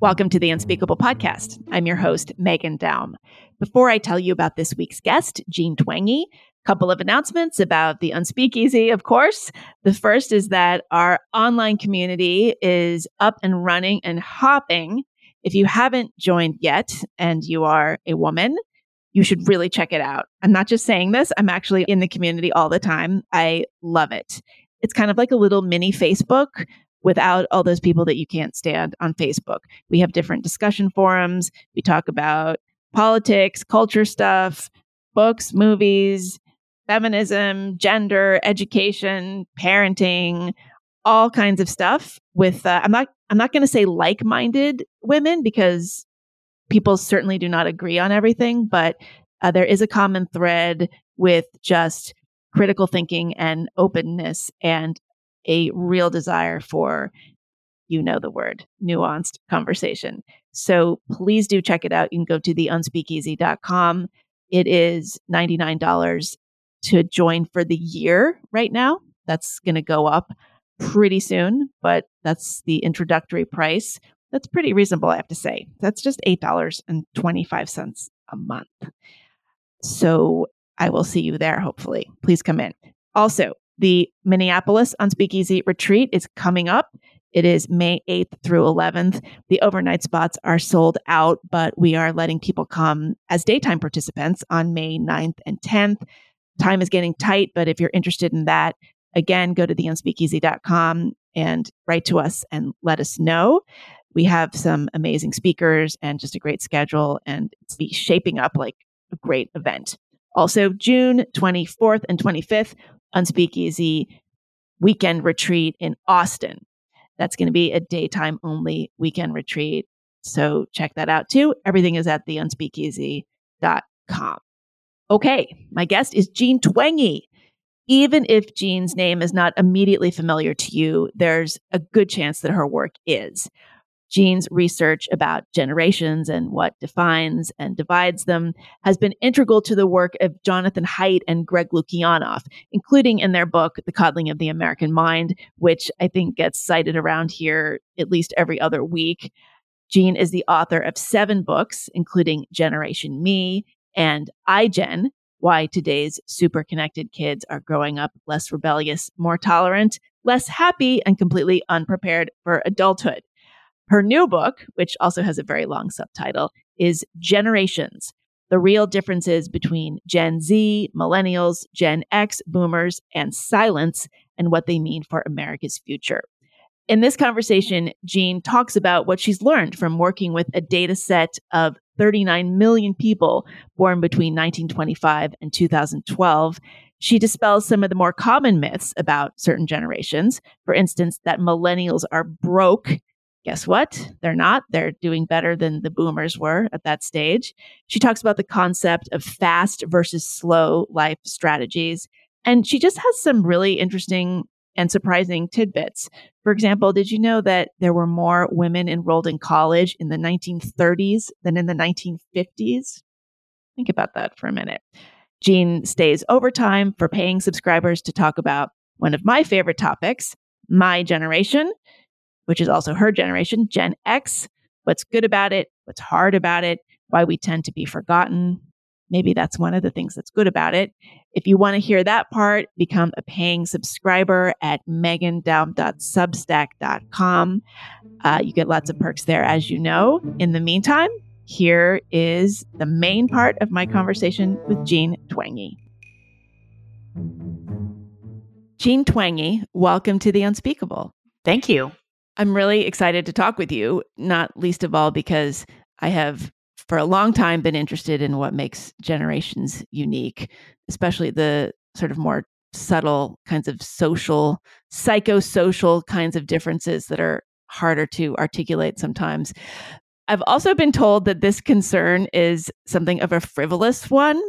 Welcome to the Unspeakable Podcast. I'm your host, Meghan Daum. Before I tell you about this week's guest, Jean Twenge, couple of announcements about the Unspeakeasy, of course. The first is that our online community is up and running and hopping. If you haven't joined yet and you are a woman, you should really check it out. I'm not just saying this, I'm actually in the community all the time. I love it. It's kind of like a little mini Facebook without all those people that you can't stand on Facebook. We have different discussion forums. We talk about politics, culture stuff, books, movies, feminism, gender, education, parenting, all kinds of stuff with uh, I'm not I'm not going to say like-minded women because people certainly do not agree on everything, but uh, there is a common thread with just critical thinking and openness and a real desire for you know the word nuanced conversation. So please do check it out. You can go to theunspeakeasy.com. It is $99 to join for the year right now. That's going to go up pretty soon, but that's the introductory price. That's pretty reasonable, I have to say. That's just $8.25 a month. So I will see you there, hopefully. Please come in. Also, the Minneapolis Unspeakeasy retreat is coming up. It is May 8th through 11th. The overnight spots are sold out, but we are letting people come as daytime participants on May 9th and 10th. Time is getting tight, but if you're interested in that, again, go to theunspeakeasy.com and write to us and let us know. We have some amazing speakers and just a great schedule, and it's shaping up like a great event. Also, June 24th and 25th, Unspeakeasy weekend retreat in Austin. That's going to be a daytime only weekend retreat. So check that out too. Everything is at the theunspeakeasy.com. Okay, my guest is Jean Twenge. Even if Jean's name is not immediately familiar to you, there's a good chance that her work is. Jean's research about generations and what defines and divides them has been integral to the work of Jonathan Haidt and Greg Lukianoff, including in their book, The Coddling of the American Mind, which I think gets cited around here at least every other week. Jean is the author of seven books, including Generation Me and iGen, why today's super connected kids are growing up less rebellious, more tolerant, less happy, and completely unprepared for adulthood. Her new book, which also has a very long subtitle, is Generations The Real Differences Between Gen Z, Millennials, Gen X, Boomers, and Silents, and What They Mean for America's Future. In this conversation, Jean talks about what she's learned from working with a data set of 39 million people born between 1925 and 2012. She dispels some of the more common myths about certain generations. For instance, that millennials are broke. Guess what? They're not. They're doing better than the boomers were at that stage. She talks about the concept of fast versus slow life strategies. And she just has some really interesting and surprising tidbits. For example, did you know that there were more women enrolled in college in the 1930s than in the 1950s? Think about that for a minute. Jean stays overtime for paying subscribers to talk about one of my favorite topics, my generation, which is also her generation, Gen X. What's good about it? What's hard about it? Why we tend to be forgotten, Maybe that's one of the things that's good about it. If you want to hear that part, become a paying subscriber at meghandaum.substack.com. Uh, you get lots of perks there, as you know. In the meantime, here is the main part of my conversation with Jean Twenge. Jean Twenge, welcome to The Unspeakable. Thank you. I'm really excited to talk with you, not least of all because I have for a long time been interested in what makes generations unique, especially the sort of more subtle kinds of social, psychosocial kinds of differences that are harder to articulate sometimes. I've also been told that this concern is something of a frivolous one,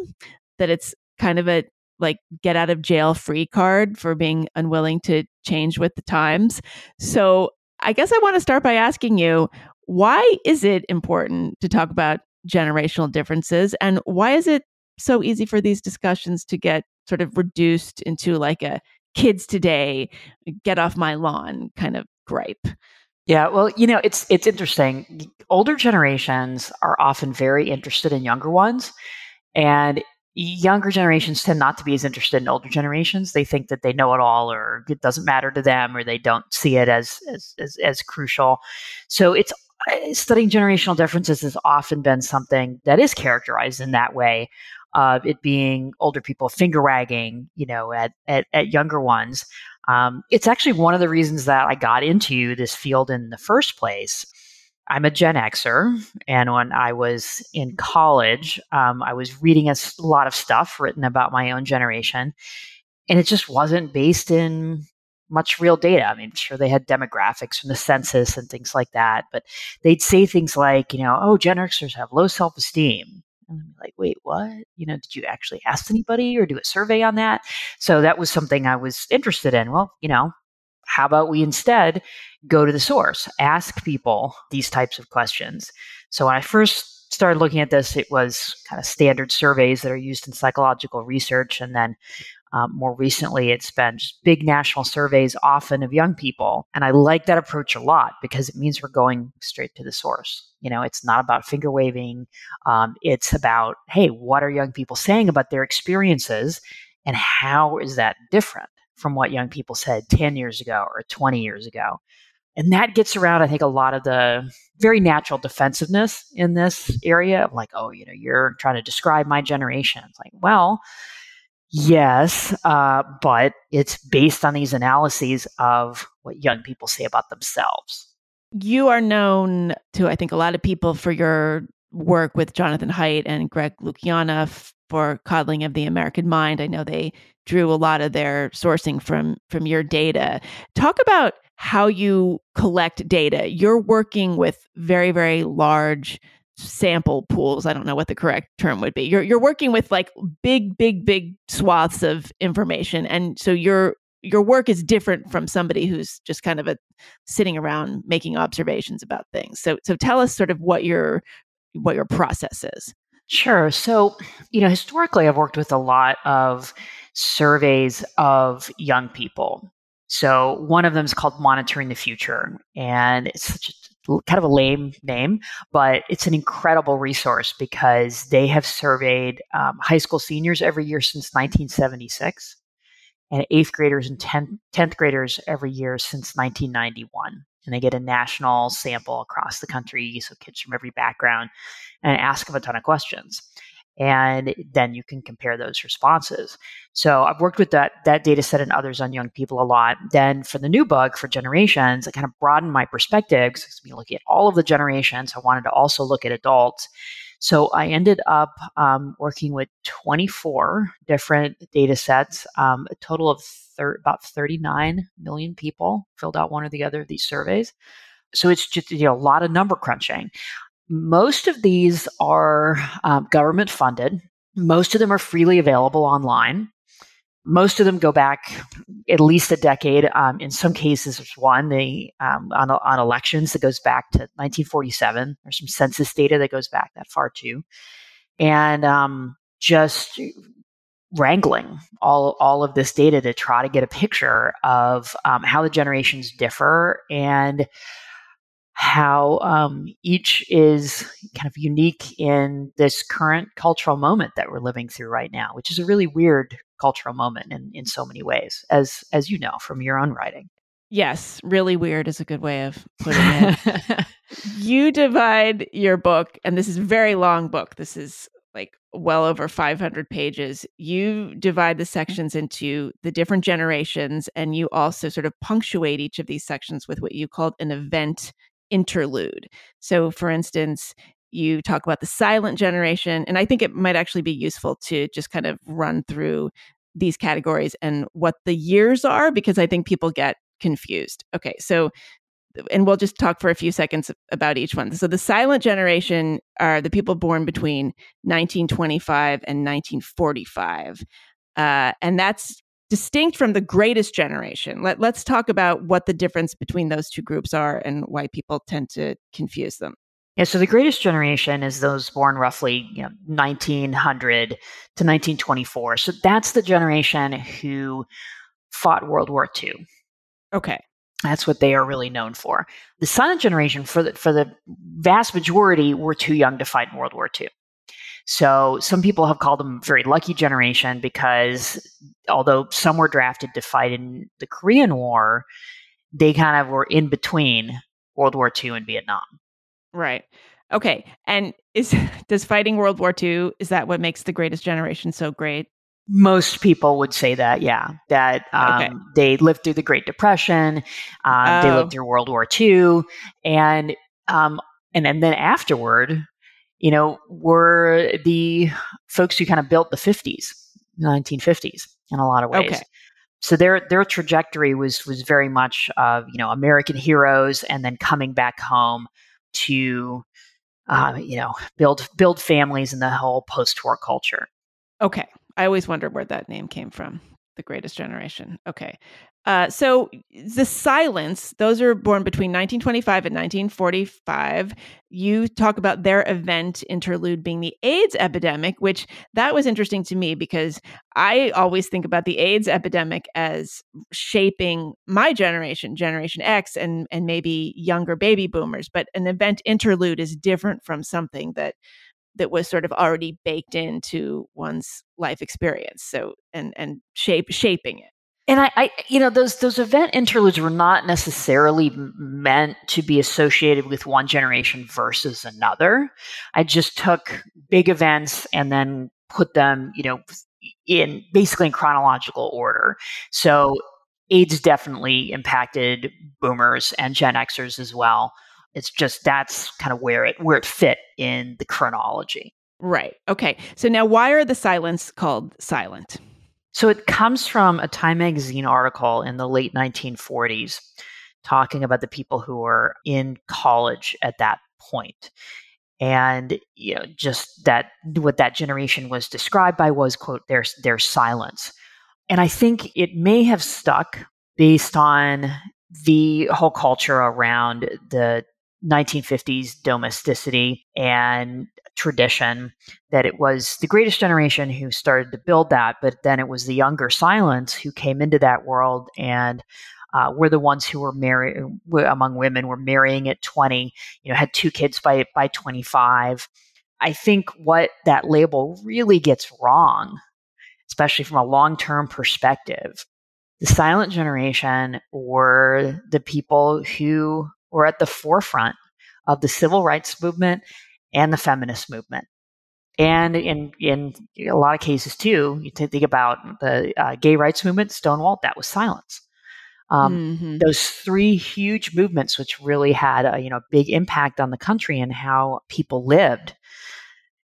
that it's kind of a like get out of jail free card for being unwilling to change with the times. So I guess I want to start by asking you why is it important to talk about generational differences? And why is it so easy for these discussions to get sort of reduced into like a kids today get off my lawn kind of gripe. Yeah, well, you know, it's it's interesting. Older generations are often very interested in younger ones, and younger generations tend not to be as interested in older generations. They think that they know it all, or it doesn't matter to them, or they don't see it as as as, as crucial. So it's uh, studying generational differences has often been something that is characterized in that way of it being older people finger wagging, you know, at, at, at younger ones. Um, it's actually one of the reasons that I got into this field in the first place. I'm a Gen Xer, and when I was in college, um, I was reading a lot of stuff written about my own generation, and it just wasn't based in much real data. I mean, sure, they had demographics from the census and things like that, but they'd say things like, you know, oh, Gen Xers have low self esteem. And I'm like, wait, what? You know, did you actually ask anybody or do a survey on that? So that was something I was interested in. Well, you know, how about we instead go to the source, ask people these types of questions? So when I first started looking at this, it was kind of standard surveys that are used in psychological research. And then um, more recently, it's been just big national surveys, often of young people. And I like that approach a lot because it means we're going straight to the source. You know, it's not about finger waving. Um, it's about, hey, what are young people saying about their experiences and how is that different from what young people said 10 years ago or 20 years ago? And that gets around, I think, a lot of the very natural defensiveness in this area of like, oh, you know, you're trying to describe my generation. It's like, well, Yes, uh, but it's based on these analyses of what young people say about themselves. You are known to, I think, a lot of people for your work with Jonathan Haidt and Greg Lukianoff for coddling of the American mind. I know they drew a lot of their sourcing from from your data. Talk about how you collect data. You're working with very, very large sample pools. I don't know what the correct term would be. You're you're working with like big, big, big swaths of information, and so your your work is different from somebody who's just kind of a sitting around making observations about things. So so tell us sort of what your what your process is. Sure. So, you know, historically, I've worked with a lot of surveys of young people. So, one of them is called Monitoring the Future, and it's such a kind of a lame name, but it's an incredible resource because they have surveyed um, high school seniors every year since 1976 and eighth graders and 10th, 10th graders every year since 1991. And they get a national sample across the country, so kids from every background, and ask them a ton of questions and then you can compare those responses. So I've worked with that that data set and others on young people a lot. Then for the new book for generations, I kind of broadened my perspective because we looking at all of the generations. I wanted to also look at adults. So I ended up um, working with 24 different data sets, um, a total of thir- about 39 million people filled out one or the other of these surveys. So it's just you know a lot of number crunching. Most of these are um, government funded. Most of them are freely available online. Most of them go back at least a decade. Um, in some cases, there's one they, um, on, on elections that goes back to 1947. There's some census data that goes back that far too. And um, just wrangling all all of this data to try to get a picture of um, how the generations differ and how um, each is kind of unique in this current cultural moment that we're living through right now, which is a really weird cultural moment in, in so many ways, as as you know from your own writing. Yes, really weird is a good way of putting it. you divide your book, and this is a very long book. This is like well over 500 pages. You divide the sections into the different generations, and you also sort of punctuate each of these sections with what you called an event interlude. So, for instance, you talk about the silent generation, and I think it might actually be useful to just kind of run through these categories and what the years are because I think people get confused. Okay, so and we'll just talk for a few seconds about each one. So the silent generation are the people born between 1925 and 1945. Uh, and that's distinct from the greatest generation. Let, let's talk about what the difference between those two groups are and why people tend to confuse them. Yeah, so the greatest generation is those born roughly you know, 1900 to 1924. So that's the generation who fought World War II. Okay. That's what they are really known for. The silent generation, for the, for the vast majority, were too young to fight in World War II. So some people have called them very lucky generation because although some were drafted to fight in the Korean War, they kind of were in between World War II and Vietnam. Right. Okay. And is does fighting World War II is that what makes the greatest generation so great? Most people would say that, yeah, that um, okay. they lived through the Great Depression, um, oh. they lived oh. through World War II, and um, and and then afterward, you know, were the folks who kind of built the 50s, 1950s in a lot of ways. Okay. So their their trajectory was was very much of you know American heroes, and then coming back home to uh, you know build build families in the whole post war culture. Okay, I always wondered where that name came from. The Greatest Generation. Okay. Uh, so the silents, those are born between 1925 and 1945. You talk about their event interlude being the AIDS epidemic, which that was interesting to me because I always think about the AIDS epidemic as shaping my generation, Generation X, and and maybe younger baby boomers. But an event interlude is different from something that that was sort of already baked into one's life experience. So and and shape shaping it. And I, I, you know, those those event interludes were not necessarily meant to be associated with one generation versus another. I just took big events and then put them, you know, in basically in chronological order. So AIDS definitely impacted boomers and Gen Xers as well. It's just that's kind of where it where it fit in the chronology. Right. Okay. So now why are the silents called silent? So it comes from a Time magazine article in the late 1940s talking about the people who were in college at that point. And you know, just that what that generation was described by was quote their their silence. And I think it may have stuck based on the whole culture around the 1950s domesticity and tradition that it was the greatest generation who started to build that, but then it was the younger silents who came into that world and uh, were the ones who were married among women were marrying at 20, you know, had two kids by by 25. I think what that label really gets wrong, especially from a long term perspective, the silent generation were the people who were at the forefront of the civil rights movement and the feminist movement. And in in a lot of cases too, you think about the uh, gay rights movement, Stonewall, that was silents. Um, mm-hmm. Those three huge movements, which really had a you know big impact on the country and how people lived,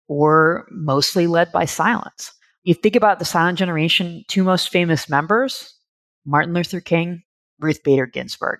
were mostly led by silents. You think about the silent generation, two most famous members, Martin Luther King, Ruth Bader Ginsburg.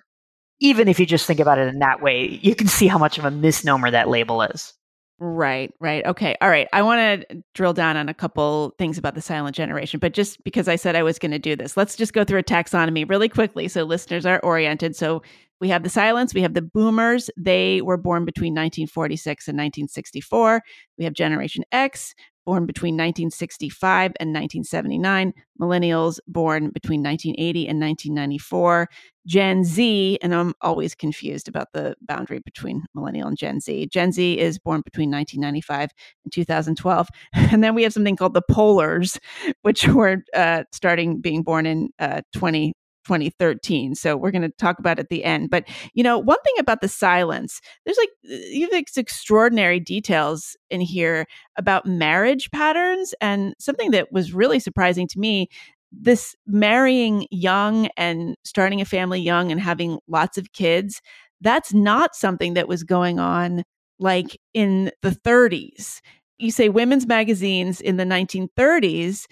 Even if you just think about it in that way, you can see how much of a misnomer that label is. Right, right. Okay. All right. I want to drill down on a couple things about the silent generation, but just because I said I was going to do this, let's just go through a taxonomy really quickly so listeners are oriented. So we have the silents, we have the boomers. They were born between 1946 and 1964. We have Generation X, born between 1965 and 1979, millennials born between 1980 and 1994, Gen Z, and I'm always confused about the boundary between millennial and Gen Z. Gen Z is born between 1995 and 2012. And then we have something called the Polars, which were uh, starting being born in uh, 20, 2013. So we're going to talk about at the end. But, you know, one thing about the silents, there's like, uh, you have these extraordinary details in here about marriage patterns. And something that was really surprising to me this marrying young and starting a family young and having lots of kids, that's not something that was going on like in the 30s. You say women's magazines in the 1930s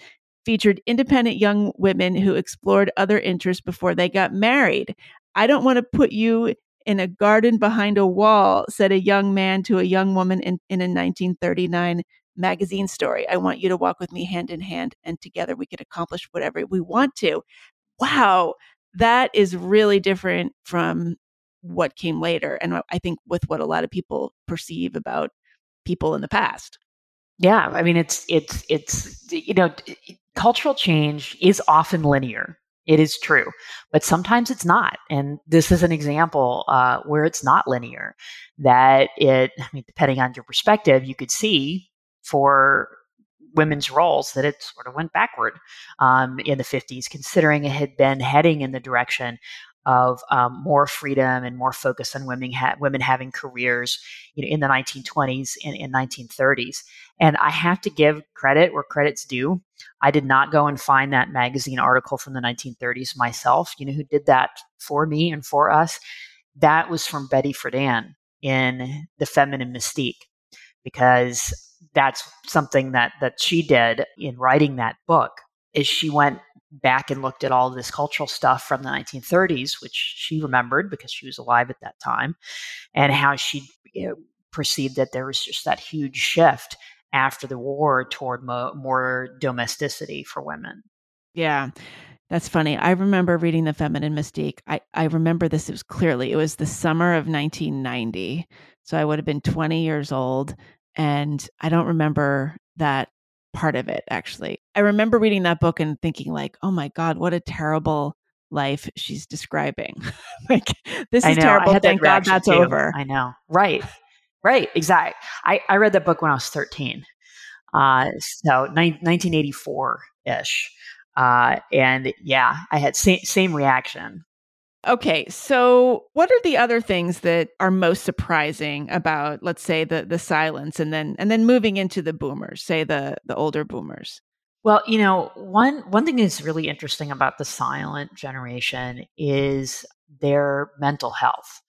featured independent young women who explored other interests before they got married. I don't want to put you in a garden behind a wall, said a young man to a young woman in, in a 1939 magazine story. I want you to walk with me hand in hand, and together we can accomplish whatever we want to. Wow, that is really different from what came later. And I think with what a lot of people perceive about people in the past. Yeah, I mean it's it's it's you know cultural change is often linear It is true, but sometimes it's not. And this is an example uh, where it's not linear. That it, I mean, depending on your perspective, you could see for women's roles that it sort of went backward um, in the 50s, considering it had been heading in the direction of um, more freedom and more focus on women ha- women having careers you know, in the 1920s and, and 1930s. And I have to give credit where credit's due. I did not go and find that magazine article from the 1930s myself. You know who did that for me and for us? That was from Betty Friedan in The Feminine Mystique, because that's something that that she did in writing that book is she went back and looked at all this cultural stuff from the 1930s, which she remembered because she was alive at that time, and how she you know, perceived that there was just that huge shift after the war toward mo- more domesticity for women. Yeah. That's funny. I remember reading The Feminine Mystique. I, I remember this. It was clearly, it was the summer of 1990. So I would have been 20 years old. And I don't remember that part of it, actually. I remember reading that book and thinking, like, oh my God, what a terrible life she's describing. like, this is terrible. Thank God that's too. over. I know. Right. Right. Exactly. I, I read that book when I was 13. Uh, so ni- 1984 ish. Uh, and yeah, I had same, same reaction. Okay, so what are the other things that are most surprising about, let's say, the the silents, and then and then moving into the boomers, say the the older boomers? Well, you know, one one thing that's really interesting about the silent generation is their mental health.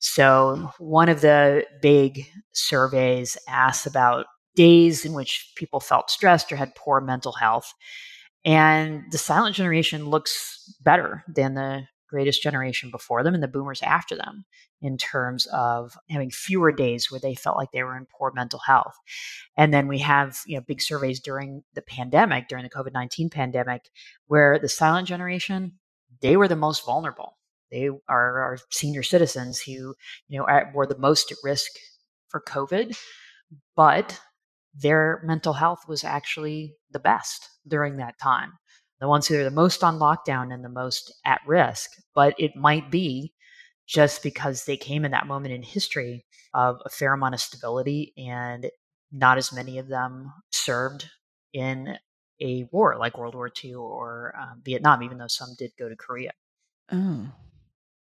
So, mm. one of the big surveys asks about days in which people felt stressed or had poor mental health. And the silent generation looks better than the greatest generation before them and the boomers after them in terms of having fewer days where they felt like they were in poor mental health. And then we have, you know, big surveys during the pandemic, during the COVID-19 pandemic, where the silent generation, they were the most vulnerable. They are our senior citizens who, you know, are, were the most at risk for COVID, but their mental health was actually the best during that time the ones who are the most on lockdown and the most at risk. But it might be just because they came in that moment in history of a fair amount of stability and not as many of them served in a war like World War II or um, Vietnam, even though some did go to Korea. Oh.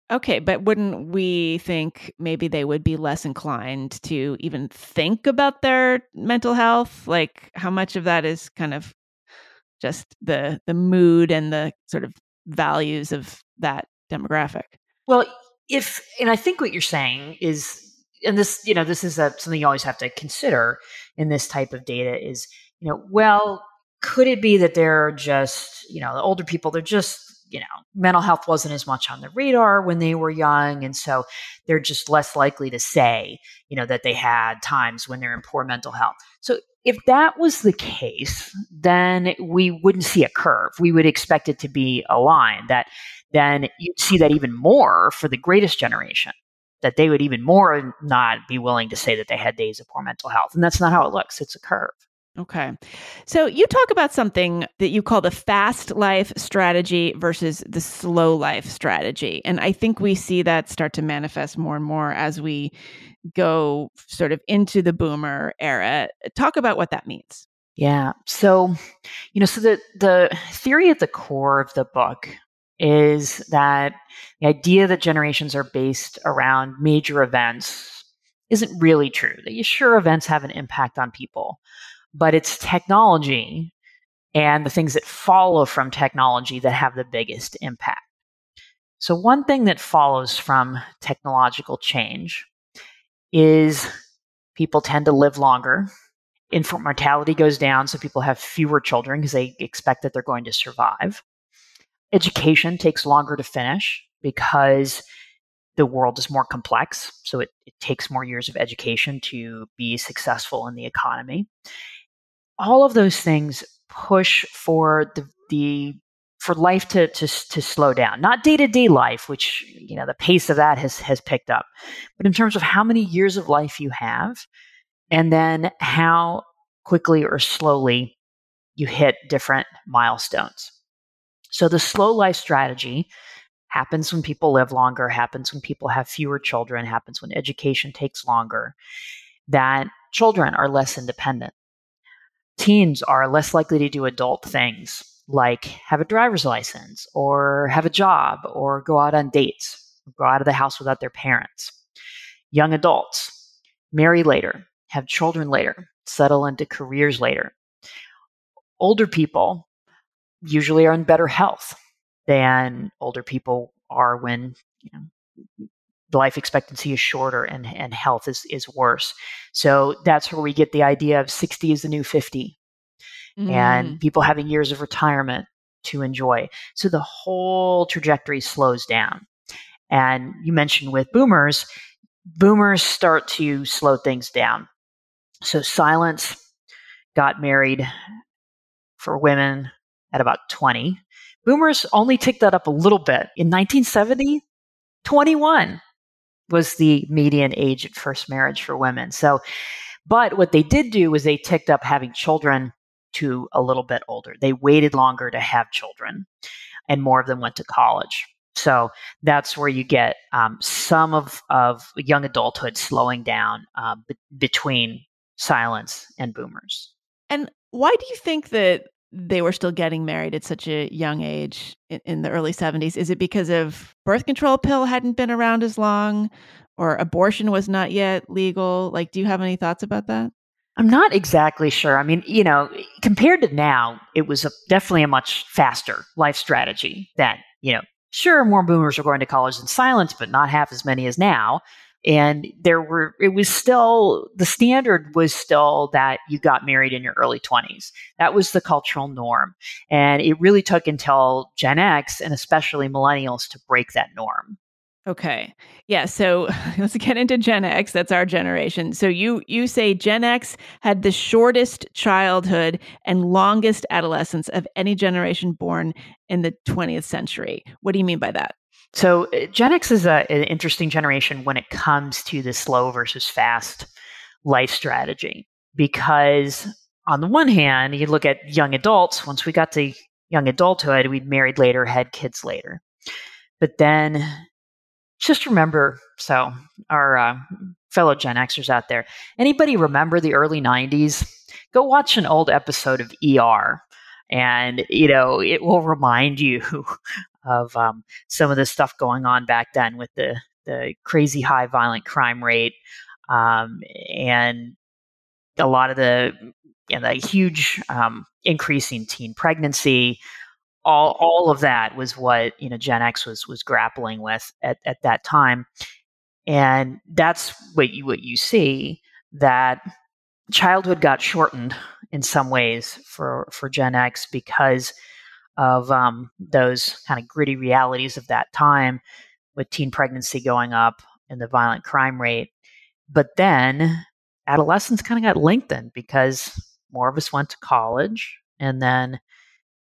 Okay, but wouldn't we think maybe they would be less inclined to even think about their mental health? Like, how much of that is kind of just the the mood and the sort of values of that demographic. Well, if and I think what you're saying is and this you know this is a, something you always have to consider in this type of data is you know well could it be that they're just you know the older people they're just you know mental health wasn't as much on the radar when they were young and so they're just less likely to say you know that they had times when they're in poor mental health so if that was the case, then we wouldn't see a curve. We would expect it to be a line that then you'd see that even more for the greatest generation, that they would even more not be willing to say that they had days of poor mental health. And that's not how it looks. It's a curve. Okay. So you talk about something that you call the fast life strategy versus the slow life strategy. And I think we see that start to manifest more and more as we go sort of into the boomer era. Talk about what that means. Yeah. So, you know, so the the theory at the core of the book is that the idea that generations are based around major events isn't really true. That sure events have an impact on people, but it's technology and the things that follow from technology that have the biggest impact. So, one thing that follows from technological change is people tend to live longer. Infant mortality goes down, so people have fewer children because they expect that they're going to survive. Education takes longer to finish because the world is more complex, so it, it takes more years of education to be successful in the economy. All of those things push for the, the for life to, to, to slow down, not day to day life, which, you know, the pace of that has, has picked up, but in terms of how many years of life you have and then how quickly or slowly you hit different milestones. So the slow life strategy happens when people live longer, happens when people have fewer children, happens when education takes longer, that children are less independent. Teens are less likely to do adult things like have a driver's license or have a job or go out on dates, go out of the house without their parents. Young adults marry later, have children later, settle into careers later. Older people usually are in better health than older people are when you know, life expectancy is shorter and, and health is, is worse. So that's where we get the idea of 60 is the new 50 mm. and people having years of retirement to enjoy. So the whole trajectory slows down. And you mentioned with boomers, boomers start to slow things down. So silents got married for women at about 20. Boomers only ticked that up a little bit. In 1970, 21 was the median age at first marriage for women. So, but what they did do was they ticked up having children to a little bit older. They waited longer to have children, and more of them went to college. So that's where you get um, some of, of young adulthood slowing down uh, b- between silents and boomers. And why do you think that they were still getting married at such a young age in, in, the early 70s? Is it because of birth control pill hadn't been around as long or abortion was not yet legal? Like, do you have any thoughts about that? I'm not exactly sure. I mean, you know, compared to now, it was a, definitely a much faster life strategy that, you know, sure, more boomers are going to college in silence, but not half as many as now and there were it was still the standard was still that you got married in your early 20s that was the cultural norm. And it really took until gen x and especially millennials to break that norm. Okay. Yeah so let's get into gen x. That's our generation. So you you say gen x had the shortest childhood and longest adolescence of any generation born in the 20th century. What do you mean by that so uh, Gen X is a, an interesting generation when it comes to the slow versus fast life strategy because on the one hand, you look at young adults. Once we got to young adulthood, we'd married later, had kids later. But then just remember so our uh, fellow Gen Xers out there, anybody remember the early 90s? Go watch an old episode of ER and you know it will remind you of um, some of the stuff going on back then with the the crazy high violent crime rate um, and a lot of the and the huge um, increase in teen pregnancy. All all of that was what you know Gen X was was grappling with at, at that time, and that's what you what you see that childhood got shortened in some ways for for Gen X because of um, those kind of gritty realities of that time with teen pregnancy going up and the violent crime rate. But then adolescence kind of got lengthened because more of us went to college and then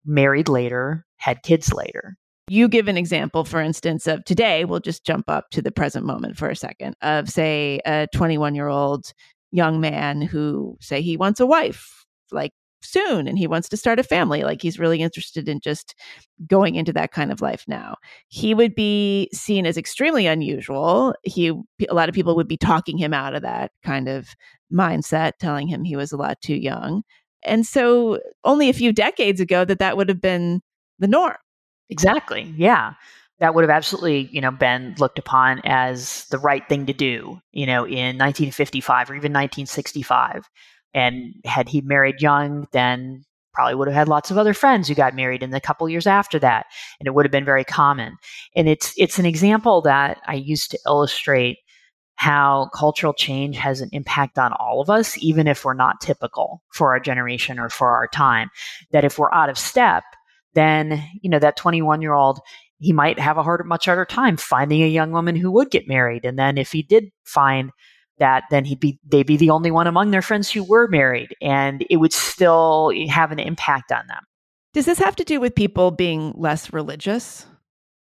married later, had kids later. You give an example, for instance, of today, we'll just jump up to the present moment for a second, of say a 21 year old young man who say he wants a wife like soon and he wants to start a family like he's really interested in just going into that kind of life now. He would be seen as extremely unusual. He a lot of people would be talking him out of that kind of mindset telling him he was a lot too young. And so only a few decades ago that that would have been the norm. Exactly yeah. That would have absolutely, you know, been looked upon as the right thing to do, you know, in 1955 or even 1965. And had he married young, then probably would have had lots of other friends who got married in the couple years after that, and it would have been very common. And it's it's an example that I used to illustrate how cultural change has an impact on all of us, even if we're not typical for our generation or for our time. That if we're out of step, then you know that 21 year old he might have a harder, much harder time finding a young woman who would get married. And then if he did find that, then he'd be they'd be the only one among their friends who were married, and it would still have an impact on them. Does this have to do with people being less religious?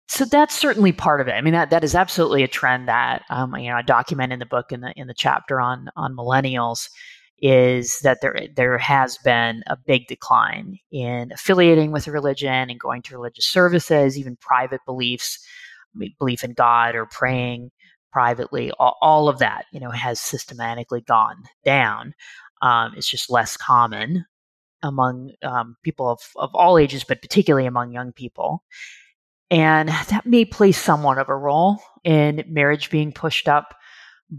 So that's certainly part of it. I mean, that, that is absolutely a trend that um, you know I document in the book in the in the chapter on on millennials is that there there has been a big decline in affiliating with a religion and going to religious services, even private beliefs, belief in God or praying privately. All, all of that, you know, has systematically gone down. Um, it's just less common among um, people of, of all ages, but particularly among young people. And that may play somewhat of a role in marriage being pushed up.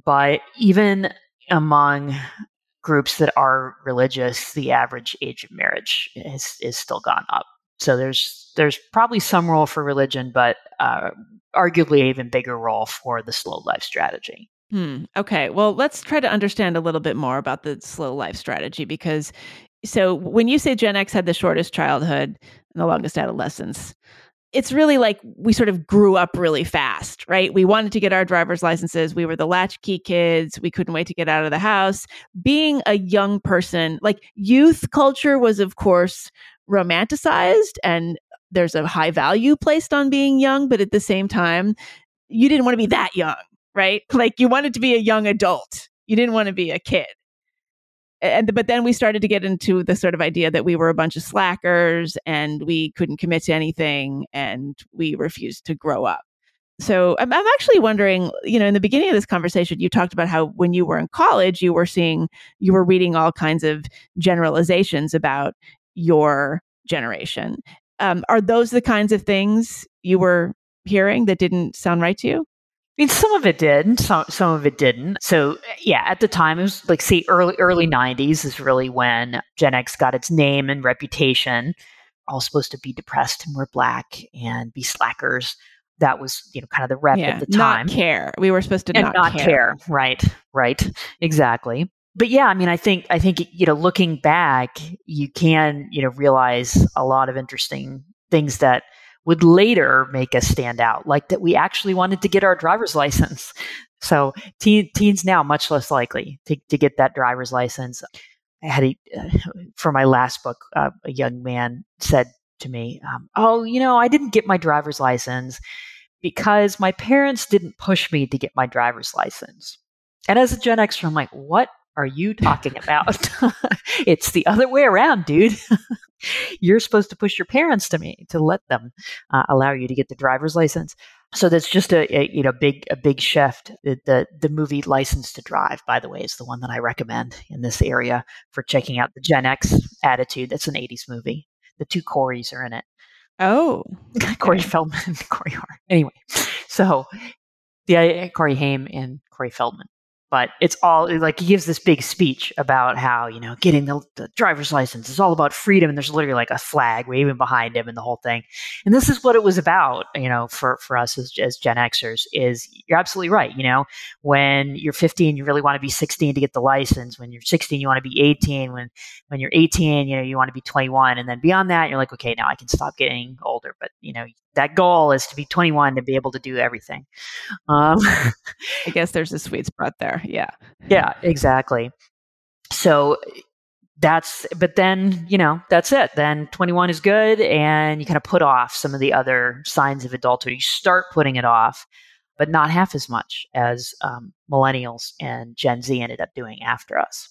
But even among groups that are religious, the average age of marriage is, is still gone up. So there's there's probably some role for religion, but uh, arguably even bigger role for the slow life strategy. Hmm. Okay. Well, let's try to understand a little bit more about the slow life strategy because so when you say Gen X had the shortest childhood and the longest adolescence, it's really like we sort of grew up really fast, right? We wanted to get our driver's licenses. We were the latchkey kids. We couldn't wait to get out of the house. Being a young person, like youth culture was, of course, romanticized and there's a high value placed on being young. But at the same time, you didn't want to be that young, right? Like you wanted to be a young adult. You didn't want to be a kid and but then we started to get into the sort of idea that we were a bunch of slackers and we couldn't commit to anything and we refused to grow up so I'm, I'm actually wondering you know in the beginning of this conversation you talked about how when you were in college you were seeing you were reading all kinds of generalizations about your generation um, are those the kinds of things you were hearing that didn't sound right to you I mean, some of it did, some some of it didn't. So yeah, at the time it was like say early early '90s is really when Gen X got its name and reputation. All supposed to be depressed and we're black and be slackers. That was you know kind of the rep yeah, at the time. Not care. We were supposed to and not, not care. care. Right. Right. Exactly. But yeah, I mean, I think I think you know, looking back, you can you know realize a lot of interesting things that would later make us stand out, like that we actually wanted to get our driver's license. So teen, teens now much less likely to, to get that driver's license. I had a, for my last book, uh, a young man said to me, um, "Oh, you know, I didn't get my driver's license because my parents didn't push me to get my driver's license." And as a Gen Xer, I'm like, "What are you talking about? it's the other way around, dude. You're supposed to push your parents to me to let them uh, allow you to get the driver's license. So that's just a, a, you know big a big shift. The, the, the movie License to Drive, by the way, is the one that I recommend in this area for checking out the Gen X attitude. That's an '80s movie. The two Corys are in it. Oh, Corey Feldman, Corey Hart. Anyway, so yeah, Corey Haim and Corey Feldman but it's all like he gives this big speech about how you know getting the, the, driver's license is all about freedom and there's literally like a flag waving behind him and the whole thing. And this is what it was about you know for for us as, as gen xers is you're absolutely right you know? When you're 15 you really want to be 16 to get the license. When you're 16 you want to be 18 when when you're 18 you know you want to be 21 and then beyond that you're like okay now i can stop getting older. But you know that goal is to be 21 to be able to do everything. Um, I guess there's a sweet spot there. Yeah. Yeah, exactly. So that's, but then, you know, that's it. Then 21 is good. And you kind of put off some of the other signs of adulthood. You start putting it off, but not half as much as um, millennials and Gen Z ended up doing after us.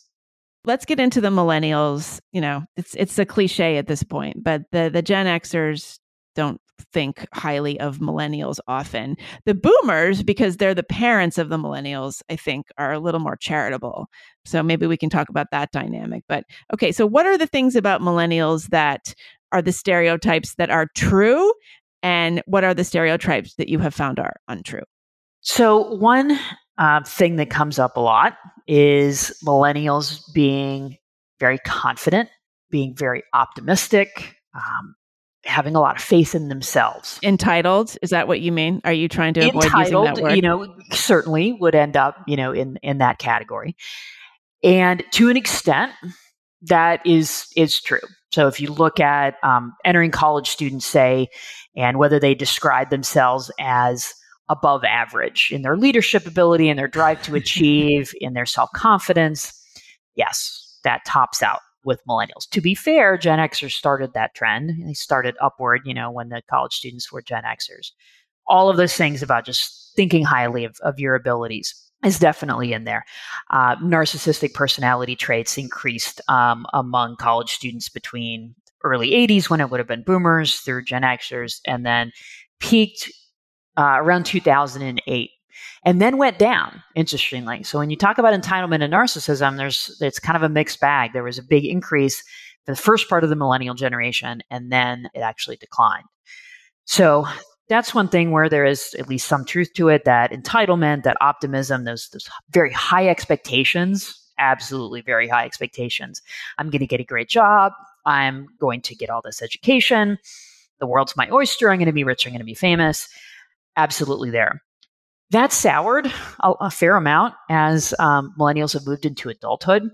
Let's get into the millennials. You know, it's it's a cliche at this point, but the the Gen Xers don't think highly of millennials often. The boomers, because they're the parents of the millennials, I think are a little more charitable. So maybe we can talk about that dynamic. But okay, so what are the things about millennials that are the stereotypes that are true? And what are the stereotypes that you have found are untrue? So, one uh, thing that comes up a lot is millennials being very confident, being very optimistic, um, having a lot of faith in themselves. Entitled, is that what you mean? Are you trying to avoid Entitled, using that word? You know, certainly would end up, you know, in in that category. And to an extent, that is is true. So if you look at um, entering college students, say, and whether they describe themselves as above average in their leadership ability, in their drive to achieve, in their self confidence, yes, that tops out with millennials. To be fair, Gen Xers started that trend. They started upward, you know, when the college students were Gen Xers. All of those things about just thinking highly of, of your abilities. is definitely in there. Uh, narcissistic personality traits increased um, among college students between early 80s when it would have been boomers through Gen Xers, and then peaked uh, around 2008 and then went down interestingly. So when you talk about entitlement and narcissism there's it's kind of a mixed bag. There was a big increase for the first part of the millennial generation and then it actually declined. So that's one thing where there is at least some truth to it that entitlement that optimism those, those very high expectations absolutely very high expectations. I'm going to get a great job. I'm going to get all this education. The world's my oyster. I'm going to be rich. I'm going to be famous. Absolutely there that soured a, a fair amount as um, millennials have moved into adulthood.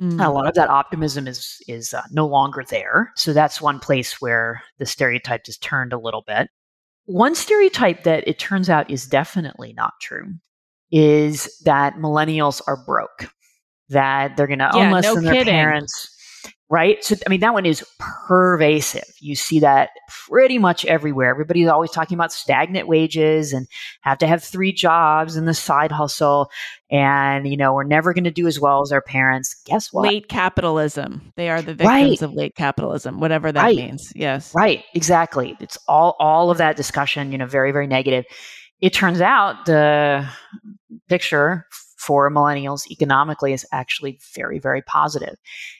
Mm. A lot of that optimism is is uh, no longer there. So that's one place where the stereotype has turned a little bit. One stereotype that it turns out is definitely not true is that millennials are broke, that they're going to own less no than kidding. their parents right? So, I mean, that one is pervasive. You see that pretty much everywhere. Everybody's always talking about stagnant wages and have to have three jobs and the side hustle. And, you know, we're never going to do as well as our parents. Guess what? Late capitalism. They are the victims right. of late capitalism, whatever that right. means. Yes. Right. Exactly. It's all, all of that discussion, you know, very, very negative. It turns out the picture for millennials economically is actually very, very positive.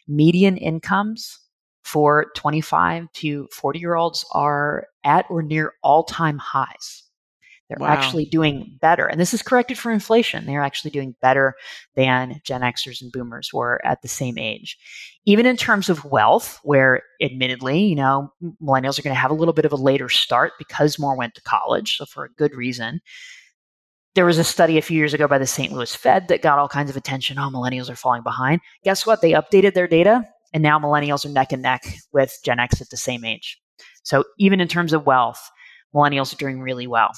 Median incomes for 25 to 40 year olds are at or near all time highs. They're wow. actually doing better. And this is corrected for inflation. They're actually doing better than Gen Xers and boomers were at the same age. Even in terms of wealth, where admittedly, you know, millennials are going to have a little bit of a later start because more went to college. So for a good reason there was a study a few years ago by the St. Louis Fed that got all kinds of attention. Oh, millennials are falling behind. Guess what? They updated their data, and now millennials are neck and neck with Gen X at the same age. So even in terms of wealth, millennials are doing really well.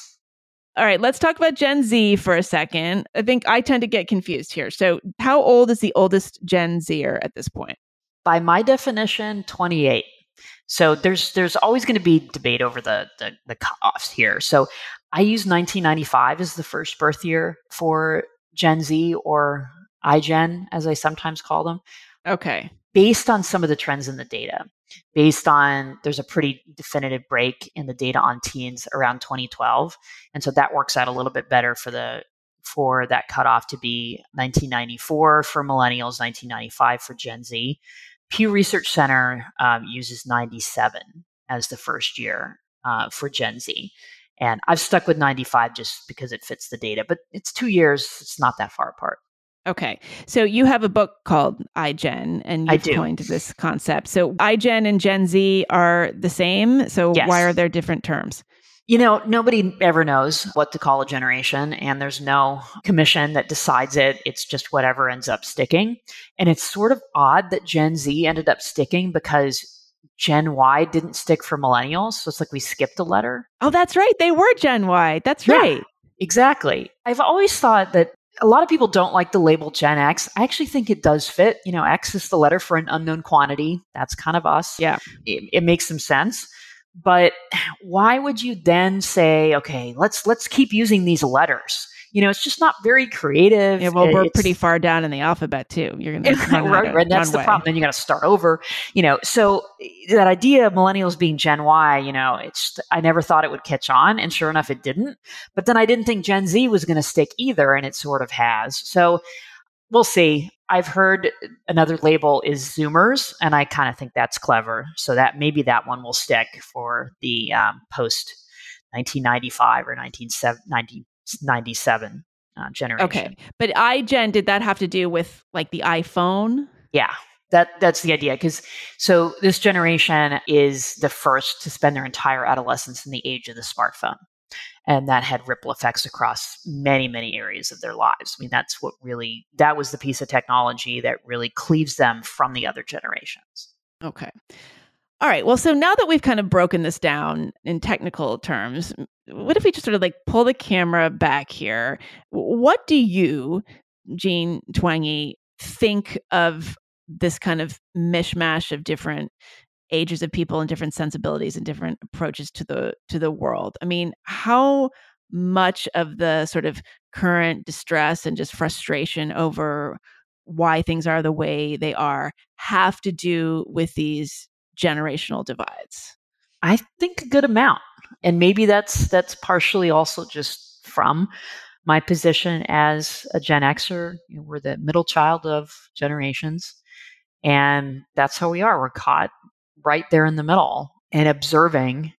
All right, let's talk about Gen Z for a second. I think I tend to get confused here. So, how old is the oldest Gen Zer at this point? By my definition, 28. So there's there's always going to be debate over the, the the cutoffs here. So I use 1995 as the first birth year for Gen Z or iGen, as I sometimes call them. Okay. Based on some of the trends in the data, based on there's a pretty definitive break in the data on teens around 2012, and so that works out a little bit better for the for that cutoff to be 1994 for millennials, 1995 for Gen Z. Pew Research Center um, uses 97 as the first year uh, for Gen Z. And I've stuck with 95 just because it fits the data, but it's two years. It's not that far apart. Okay. So you have a book called iGen and you've coined this concept. So iGen and Gen Z are the same. So yes. why are there different terms? You know, nobody ever knows what to call a generation, and there's no commission that decides it. It's just whatever ends up sticking. And it's sort of odd that Gen Z ended up sticking because Gen Y didn't stick for millennials. So it's like we skipped a letter. Oh, that's right. They were Gen Y. That's yeah, right. Exactly. I've always thought that a lot of people don't like the label Gen X. I actually think it does fit. You know, X is the letter for an unknown quantity. That's kind of us. Yeah. It, it makes some sense. But why would you then say, okay, let's let's keep using these letters? You know, it's just not very creative. Yeah, well, we're pretty far down in the alphabet too. You're going to right, right, that's the problem. Then you got to start over. You know, so that idea of millennials being Gen Y, you know, it's I never thought it would catch on, and sure enough, it didn't. But then I didn't think Gen Z was going to stick either, and it sort of has. So we'll see. I've heard another label is Zoomers, and I kind of think that's clever. So that maybe that one will stick for the um, post 1995 or 1970. 97 uh, generation. Okay. But iGen, did that have to do with like the iPhone? Yeah. That, that's the idea because so this generation is the first to spend their entire adolescence in the age of the smartphone and that had ripple effects across many many areas of their lives i mean that's what really that was the piece of technology that really cleaves them from the other generations okay all right. Well, so now that we've kind of broken this down in technical terms, what if we just sort of like pull the camera back here? What do you, Jean Twenge, think of this kind of mishmash of different ages of people and different sensibilities and different approaches to the to the world? I mean, how much of the sort of current distress and just frustration over why things are the way they are have to do with these generational divides? I think a good amount. And maybe that's that's partially also just from my position as a Gen Xer. You know, we're the middle child of generations. And that's how we are. We're caught right there in the middle and observing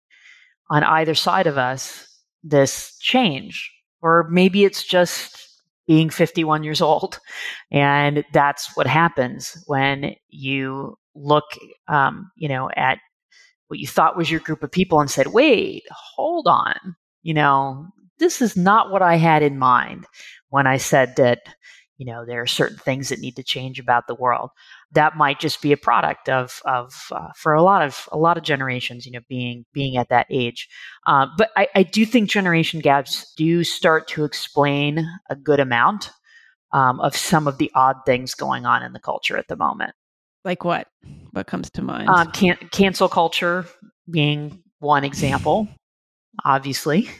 on either side of us this change. Or maybe it's just being 51 years old. And that's what happens when you look, um, you know, at what you thought was your group of people and said, wait, hold on. You know, this is not what I had in mind when I said that, you know, there are certain things that need to change about the world. That might just be a product of, of uh, for a lot of a lot of generations, you know, being being at that age. Uh, but I, I do think generation gaps do start to explain a good amount um, of some of the odd things going on in the culture at the moment. Like what? What comes to mind? Um, can- cancel culture being one example, obviously.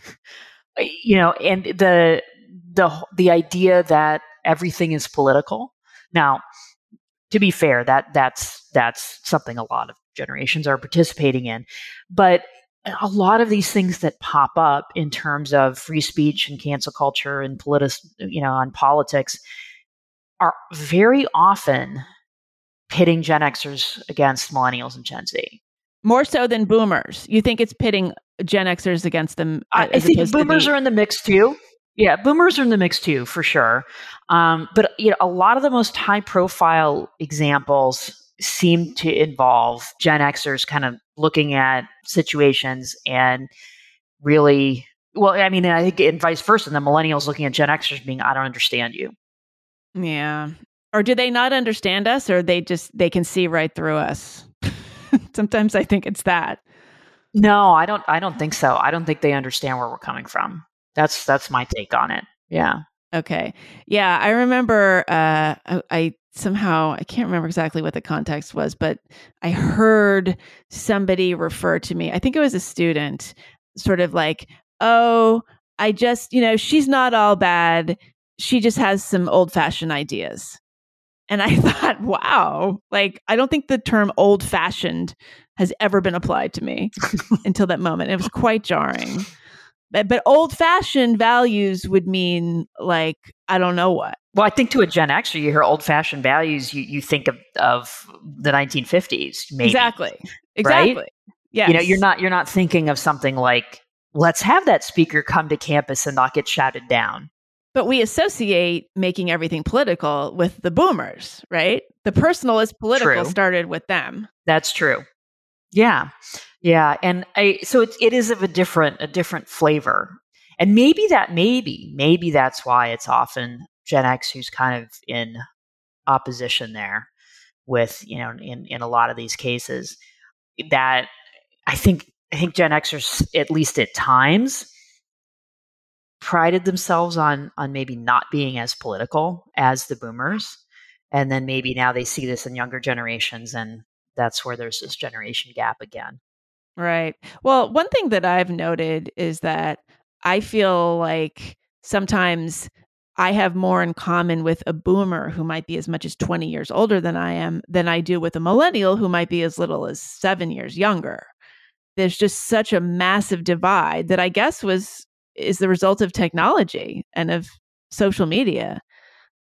You know, and the the the idea that everything is political. Now, to be fair, that that's that's something a lot of generations are participating in, but a lot of these things that pop up in terms of free speech and cancel culture and politic, you know, on politics are very often pitting Gen Xers against millennials and Gen Z. More so than boomers. You think it's pitting Gen Xers against them? I, I think boomers the- are in the mix too. Yeah, boomers are in the mix too, for sure. Um, but you know, a lot of the most high-profile examples seem to involve Gen Xers kind of looking at situations and really, well, I mean, I think and vice versa, and the millennials looking at Gen Xers being, "I don't understand you." Yeah, or do they not understand us or they just they can see right through us? Sometimes i think it's that. No i don't i don't think so. I don't think they understand where we're coming from. That's that's my take on it. Yeah. Okay. Yeah i remember uh I, I somehow i can't remember exactly what the context was but i heard somebody refer to me i think it was a student sort of like oh i just you know she's not all bad. She just has some old fashioned ideas and I thought, wow, like I don't think the term old fashioned has ever been applied to me until that moment. It was quite jarring. But, but old fashioned values would mean like, I don't know what. Well, I think to a Gen Xer, you hear old fashioned values, you, you think of, of the 1950s, maybe. Exactly. Exactly. Right? Yeah. You know, you're not you're not thinking of something like, let's have that speaker come to campus and not get shouted down. But we associate making everything political with the boomers, right? The personal is political true. started with them. That's true. Yeah. Yeah. And I so it, it is of a different a different flavor. And maybe that maybe, maybe that's why it's often Gen X who's kind of in opposition there with, you know, in, in a lot of these cases. That I think I think Gen Xers, at least at times, prided themselves on on maybe not being as political as the boomers. And then maybe now they see this in younger generations and that's where there's this generation gap again. Right. Well one thing that i've noted is that i feel like sometimes i have more in common with a boomer who might be as much as 20 years older than i am than i do with a millennial who might be as little as 7 years younger. There's just such a massive divide that i guess was is the result of technology and of social media.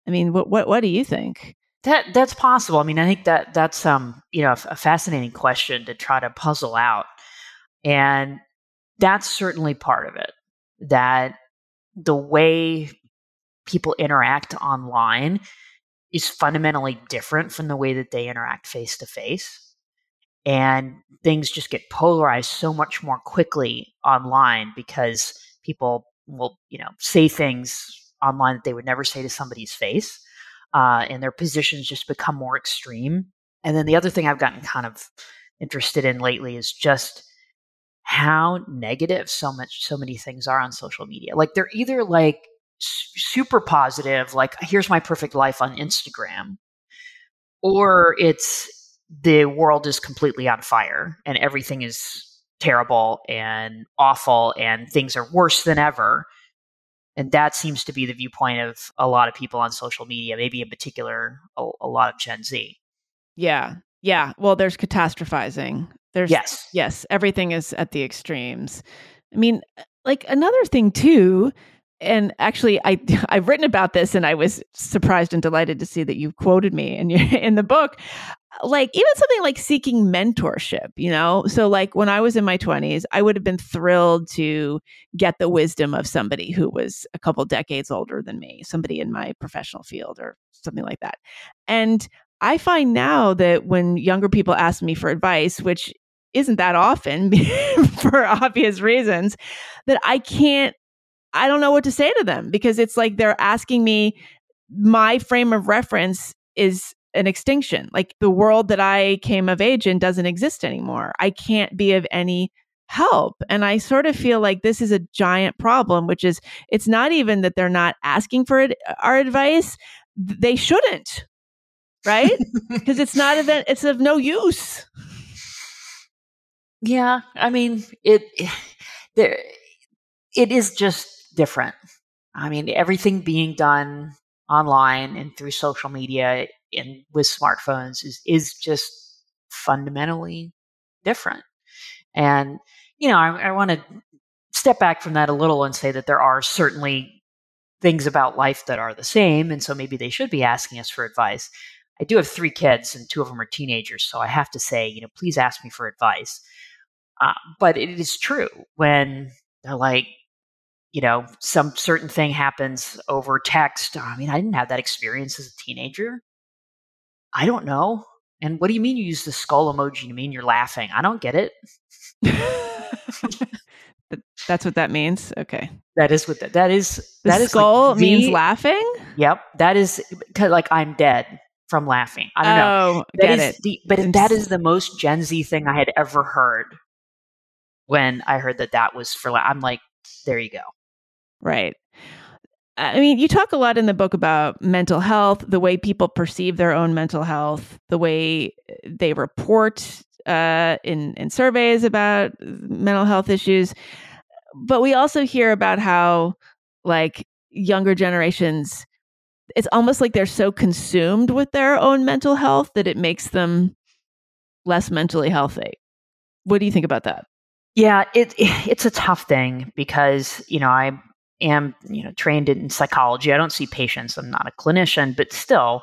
I mean, what what what do you think? That that's possible. I mean, I think that that's um you know a fascinating question to try to puzzle out, and that's certainly part of it. That the way people interact online is fundamentally different from the way that they interact face to face. And things just get polarized so much more quickly online because people will, you know, say things online that they would never say to somebody's face. Uh, and their positions just become more extreme. And then the other thing I've gotten kind of interested in lately is just how negative so much so many things are on social media. Like they're either like super positive, like here's my perfect life on Instagram, or it's the world is completely on fire and everything is terrible and awful and things are worse than ever. And that seems to be the viewpoint of a lot of people on social media, maybe in particular, a, a lot of Gen Z. Yeah. Yeah. Well, there's catastrophizing. There's, yes. Yes. Everything is at the extremes. I mean, like another thing too, and actually I I've written about this and I was surprised and delighted to see that you quoted me in your, in the book like even something like seeking mentorship, you know? So like when I was in my 20s, I would have been thrilled to get the wisdom of somebody who was a couple decades older than me, somebody in my professional field or something like that. And I find now that when younger people ask me for advice, which isn't that often for obvious reasons, that I can't I don't know what to say to them because it's like they're asking me my frame of reference is an extinction. Like the world that I came of age in doesn't exist anymore. I can't be of any help. And I sort of feel like this is a giant problem, which is it's not even that they're not asking for it, uh, our advice. They shouldn't, right? Because it's not event, it's of no use. Yeah. I mean, it, there, it is just different. I mean, everything being done online and through social media and with smartphones is is just fundamentally different. And you know, I, I want to step back from that a little and say that there are certainly things about life that are the same, and so maybe they should be asking us for advice. I do have three kids, and two of them are teenagers, so I have to say, you know, please ask me for advice. Uh, but it is true when they're like, you know, some certain thing happens over text. I mean, I didn't have that experience as a teenager. I don't know. And what do you mean you use the skull emoji? You mean you're laughing? I don't get it. That's what that means. Okay. That is what that, that is. The that skull is like means the, laughing. Yep. That is like I'm dead from laughing. I don't oh, know. That is it. the but that is the most Gen Z thing I had ever heard. When I heard that that was for, I'm like, there you go. Right. I mean, you talk a lot in the book about mental health, the way people perceive their own mental health, the way they report uh, in in surveys about mental health issues. But we also hear about how, like, younger generations, it's almost like they're so consumed with their own mental health that it makes them less mentally healthy. What do you think about that? Yeah, it it's a tough thing because you know I am you know trained in psychology. I don't see patients. I'm not a clinician, but still,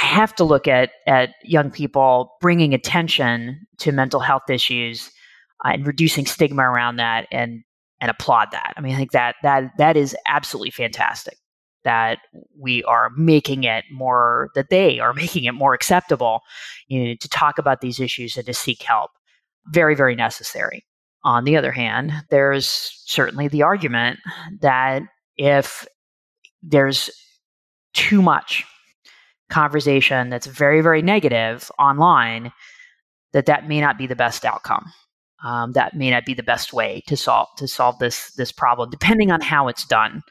I have to look at at young people bringing attention to mental health issues uh, and reducing stigma around that, and and applaud that. I mean, I think that that that is absolutely fantastic. That we are making it more, that they are making it more acceptable, you know, to talk about these issues and to seek help. Very, very necessary. On the other hand, there's certainly the argument that if there's too much conversation that's very, very negative online, that that may not be the best outcome. Um, that may not be the best way to solve to solve this this problem, depending on how it's done.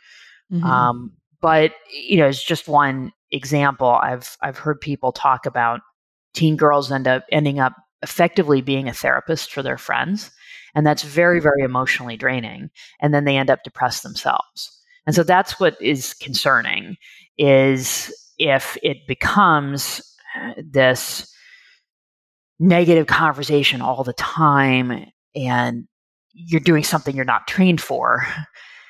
Mm-hmm. Um, but you know, it's just one example. I've I've heard people talk about teen girls end up ending up effectively being a therapist for their friends and that's very, very emotionally draining. And then they end up depressed themselves. And so that's what is concerning is if it becomes uh, this negative conversation all the time and you're doing something you're not trained for,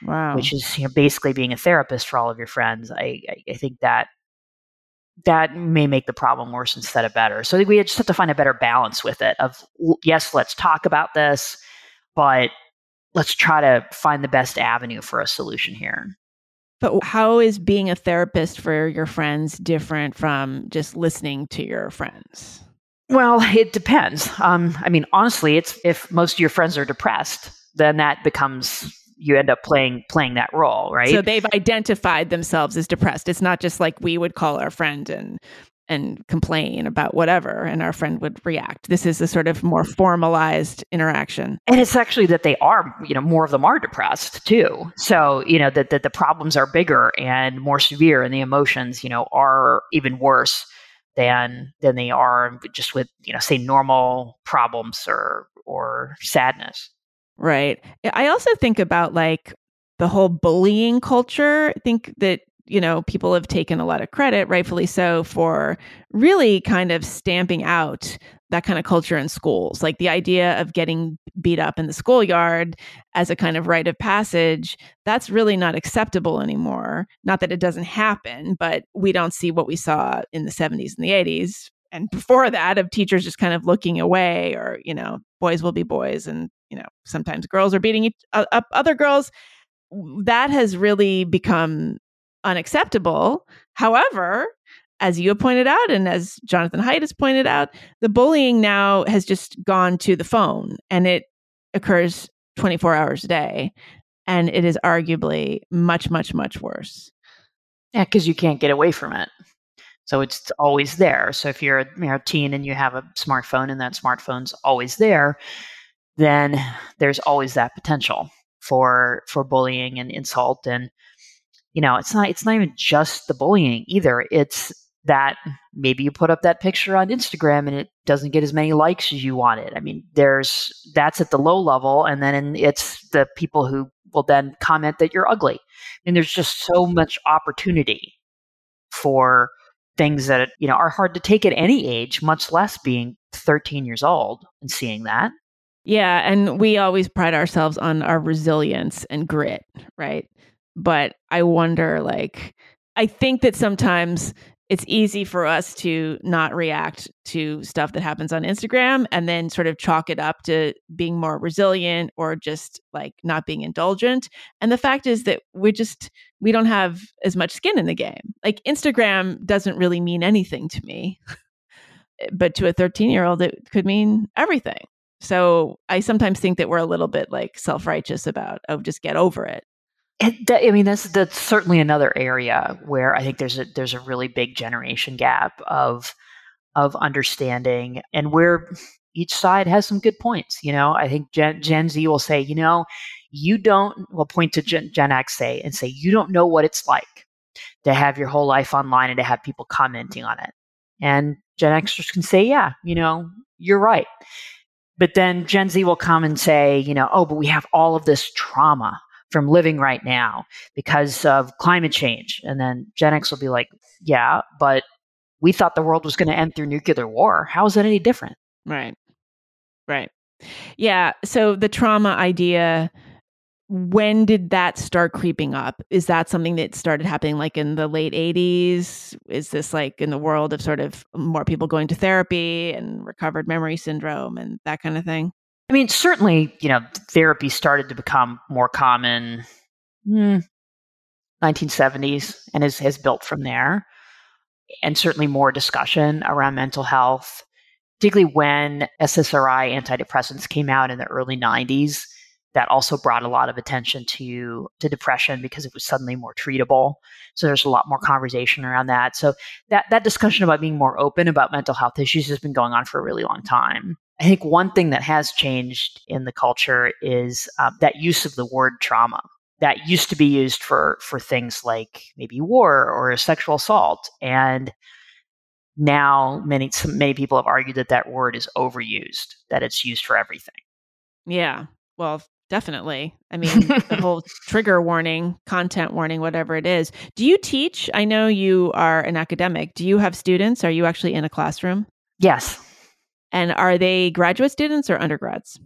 wow. which is you know, basically being a therapist for all of your friends. I, I, I think that that may make the problem worse instead of better. So we just have to find a better balance with it of yes, let's talk about this but let's try to find the best avenue for a solution here. But how is being a therapist for your friends different from just listening to your friends? Well, it depends. Um, I mean, honestly, it's if most of your friends are depressed, then that becomes you end up playing playing that role, right? So they've identified themselves as depressed. It's not just like we would call our friend and and complain about whatever and our friend would react this is a sort of more formalized interaction and it's actually that they are you know more of them are depressed too so you know that, that the problems are bigger and more severe and the emotions you know are even worse than than they are just with you know say normal problems or or sadness. Right. I also think about like the whole bullying culture. I think that you know, people have taken a lot of credit, rightfully so, for really kind of stamping out that kind of culture in schools. Like the idea of getting beat up in the schoolyard as a kind of rite of passage, that's really not acceptable anymore. Not that it doesn't happen, but we don't see what we saw in the 70s and the 80s. And before that, of teachers just kind of looking away, or, you know, boys will be boys, and, you know, sometimes girls are beating each, uh, up other girls. That has really become unacceptable. However, as you have pointed out, and as Jonathan Haidt has pointed out, the bullying now has just gone to the phone and it occurs 24 hours a day. And it is arguably much, much, much worse. Yeah, because you can't get away from it. So it's always there. So if you're a, you're a teen and you have a smartphone and that smartphone's always there, then there's always that potential for for bullying and insult and you know, it's not it's not even just the bullying either. It's that maybe you put up that picture on Instagram and it doesn't get as many likes as you wanted. I mean, there's that's at the low level, and then it's the people who will then comment that you're ugly. And there's just so much opportunity for things that you know are hard to take at any age, much less being 13 years old and seeing that. Yeah, and we always pride ourselves on our resilience and grit, right? But I wonder like I think that sometimes it's easy for us to not react to stuff that happens on Instagram and then sort of chalk it up to being more resilient or just like not being indulgent. And the fact is that we just we don't have as much skin in the game. Like Instagram doesn't really mean anything to me. Eh, but to a 13-year-old it could mean everything. So I sometimes think that we're a little bit like self-righteous about oh just get over it. It, I mean, that's that's certainly another area where I think there's a there's a really big generation gap of of understanding, and where each side has some good points. You know, I think Gen, Gen Z will say, you know, you don't. Will point to Gen, Gen X say and say you don't know what it's like to have your whole life online and to have people commenting on it. And Gen Xers can say, yeah, you know, you're right. But then Gen Z will come and say, you know, oh, but we have all of this trauma from living right now because of climate change. And then Gen X will be like, yeah, but we thought the world was going to end through nuclear war. How is that any different? Right. Right. Yeah. So the trauma idea, when did that start creeping up? Is that something that started happening like in the late 80s? Is this like in the world of sort of more people going to therapy and recovered memory syndrome and that kind of thing? I mean, certainly, you know, therapy started to become more common hmm, 1970s and has, has built from there. And certainly more discussion around mental health, particularly when SSRI antidepressants came out in the early 90s. That also brought a lot of attention to, to depression because it was suddenly more treatable. So there's a lot more conversation around that. So that, that discussion about being more open about mental health issues has been going on for a really long time. I think one thing that has changed in the culture is uh, that use of the word trauma. That used to be used for for things like maybe war or sexual assault and now many many people have argued that that word is overused that it's used for everything. Yeah. Well definitely. I mean the whole trigger warning content warning whatever it is. Do you teach? I know you are an academic. Do you have students? Are you actually in a classroom? Yes and are they graduate students or undergrads?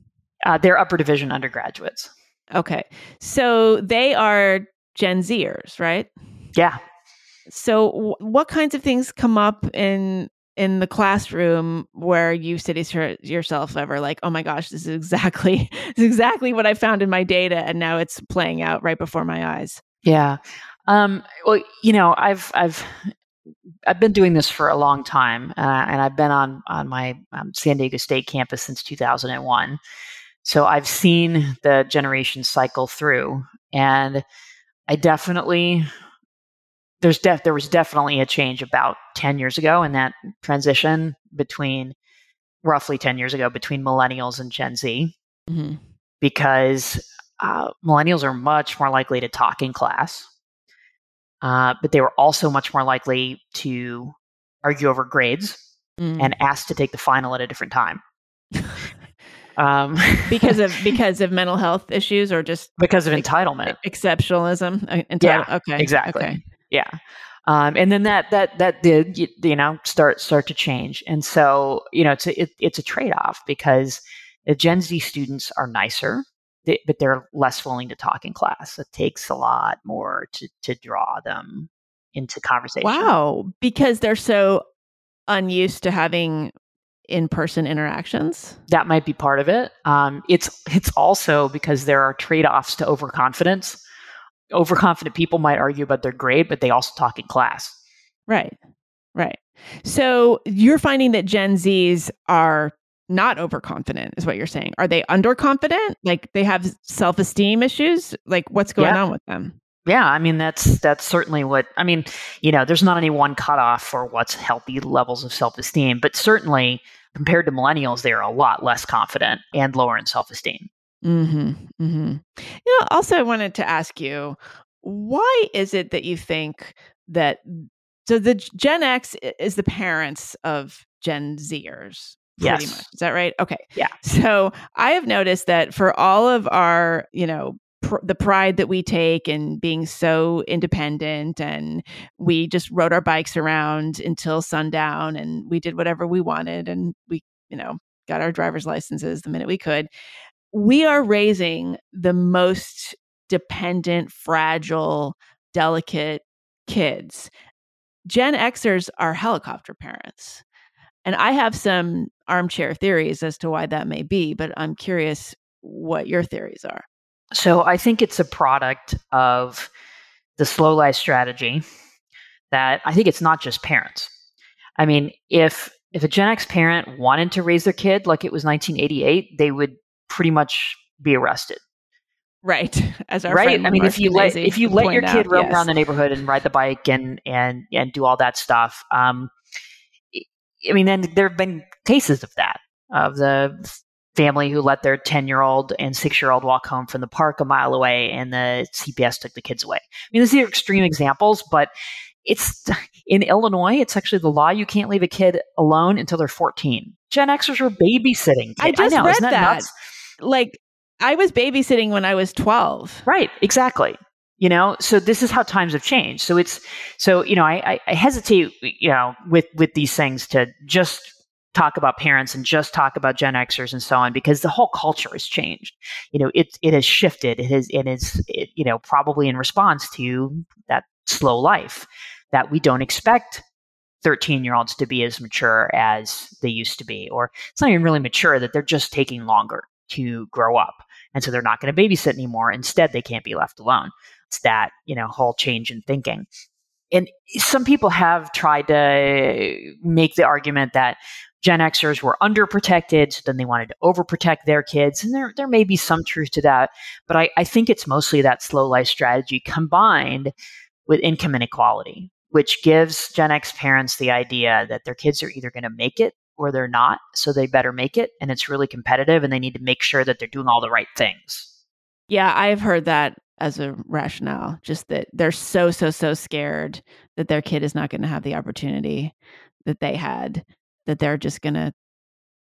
Uh, they're upper division undergraduates. Okay. So they are Gen Zers, right? Yeah. So w- what kinds of things come up in in the classroom where you say to yourself ever like, "Oh my gosh, this is exactly this is exactly what I found in my data and now it's playing out right before my eyes." Yeah. Um, well, you know, I've I've I've been doing this for a long time, uh, and I've been on on my um, San Diego State campus since 2001. So I've seen the generation cycle through, and I definitely there's def- there was definitely a change about 10 years ago in that transition between roughly 10 years ago between millennials and Gen Z, mm-hmm. because uh, millennials are much more likely to talk in class uh, but they were also much more likely to argue over grades mm. and ask to take the final at a different time. Um, because of because of mental health issues or just because of entitlement, exceptionalism. Uh, entitle- yeah, okay, exactly. Okay. Yeah. Um, and then that that that did you know start start to change, and so you know it's a, it, it's a trade off because the Gen Z students are nicer, they, but they're less willing to talk in class. It takes a lot more to to draw them into conversation. Wow, because they're so unused to having in-person interactions. That might be part of it. Um, it's it's also because there are trade offs to overconfidence overconfident people might argue about their grade, but they also talk in class. Right. Right. So you're finding that Gen Zs are not overconfident, is what you're saying. Are they underconfident? Like they have self esteem issues? Like what's going yeah. on with them? Yeah, I mean that's that's certainly what I mean. You know, there's not any one cutoff for what's healthy levels of self esteem, but certainly compared to millennials, they are a lot less confident and lower in self esteem. Mm-hmm, mm-hmm. You know, also, I wanted to ask you, why is it that you think that so the Gen X is the parents of Gen Zers? Pretty yes. much. Is that right? Okay. Yeah. So I have noticed that for all of our, you know, pr- the pride that we take in being so independent and we just rode our bikes around until sundown and we did whatever we wanted and we, you know, got our driver's licenses the minute we could we are raising the most dependent, fragile, delicate kids. Gen Xers are helicopter parents. And I have some armchair theories as to why that may be, but I'm curious what your theories are. So I think it's a product of the slow life strategy that I think it's not just parents. I mean, if if a Gen X parent wanted to raise their kid like it was 1988, they would pretty much be arrested. Right. As our right. I mean, if you let if you let your kid out, roam yes. around the neighborhood and ride the bike and and and do all that stuff, um, I mean, then there have been cases of that of the family who let their 10 year old and six year old walk home from the park a mile away and the CPS took the kids away. I mean, these are extreme examples, but it's in Illinois, it's actually the law you can't leave a kid alone until they're 14. Gen Xers were babysitting. Kids. I just I know, read that. that like I was babysitting when I was 12. Right, exactly. You know, so this is how times have changed. So it's so you know, I, I hesitate, you know, with with these things to just talk about parents and just talk about Gen Xers and so on because the whole culture has changed. You know, it it has shifted. It has it is it, you know probably in response to that slow life that we don't expect 13 year olds to be as mature as they used to be, or it's not even really mature that they're just taking longer to grow up. And so they're not going to babysit anymore. Instead, they can't be left alone. That, you know, whole change in thinking. And some people have tried to make the argument that Gen Xers were underprotected, so then they wanted to overprotect their kids. And there, there may be some truth to that. But I, I think it's mostly that slow life strategy combined with income inequality, which gives Gen X parents the idea that their kids are either going to make it or they're not. So they better make it. And it's really competitive and they need to make sure that they're doing all the right things. Yeah, I've heard that as a rationale, just that they're so, so, so scared that their kid is not going to have the opportunity that they had, that they're just going to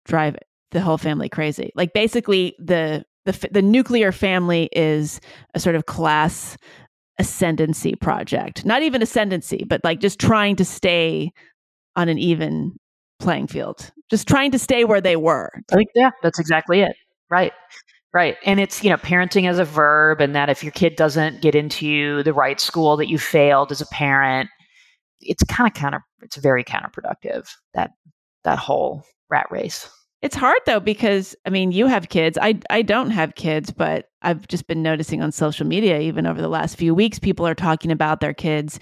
drive the whole family crazy. Like basically, the the the nuclear family is a sort of class ascendancy project. Not even ascendancy, but like just trying to stay on an even playing field, just trying to stay where they were. I think, yeah, that's exactly it. Right. Right. And it's, you know, parenting as a verb, and that if your kid doesn't get into the right school, that you failed as a parent, it's kind of counter, it's very counterproductive, that, that whole rat race. It's hard though, because I mean, you have kids. I, I don't have kids, but I've just been noticing on social media, even over the last few weeks, people are talking about their kids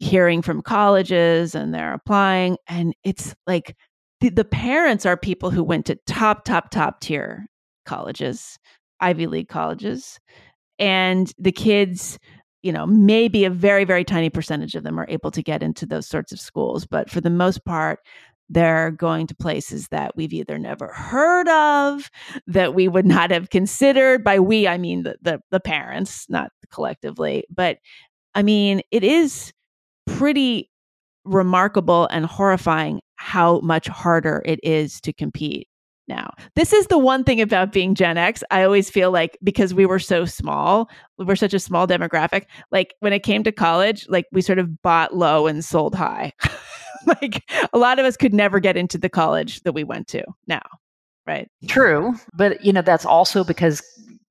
hearing from colleges and they're applying. And it's like the, the parents are people who went to top, top, top tier colleges, Ivy League colleges. And the kids, you know, maybe a very, very tiny percentage of them are able to get into those sorts of schools. But for the most part, they're going to places that we've either never heard of, that we would not have considered. By we, I mean the, the, the parents, not collectively. But I mean, it is pretty remarkable and horrifying how much harder it is to compete now. This is the one thing about being Gen X. I always feel like because we were so small, we're such a small demographic, like when it came to college, like we sort of bought low and sold high. like a lot of us could never get into the college that we went to now. Right. True. But, you know, that's also because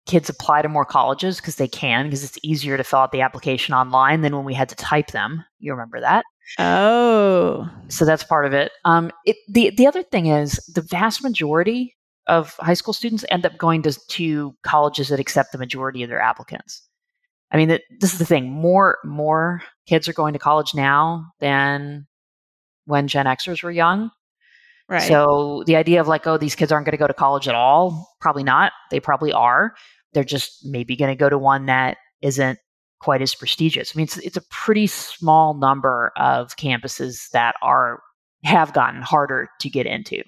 kids apply to more colleges because they can, because it's easier to fill out the application online than when we had to type them. You remember that? Oh. So that's part of it. Um, it the, the other thing is the vast majority of high school students end up going to, to colleges that accept the majority of their applicants. I mean, that, this is the thing. More more kids are going to college now than when Gen Xers were young. Right. So the idea of like, oh, these kids aren't going to go to college at all, probably not. They probably are. They're just maybe going to go to one that isn't quite as prestigious. I mean, it's, it's a pretty small number of campuses that are have gotten harder to get into.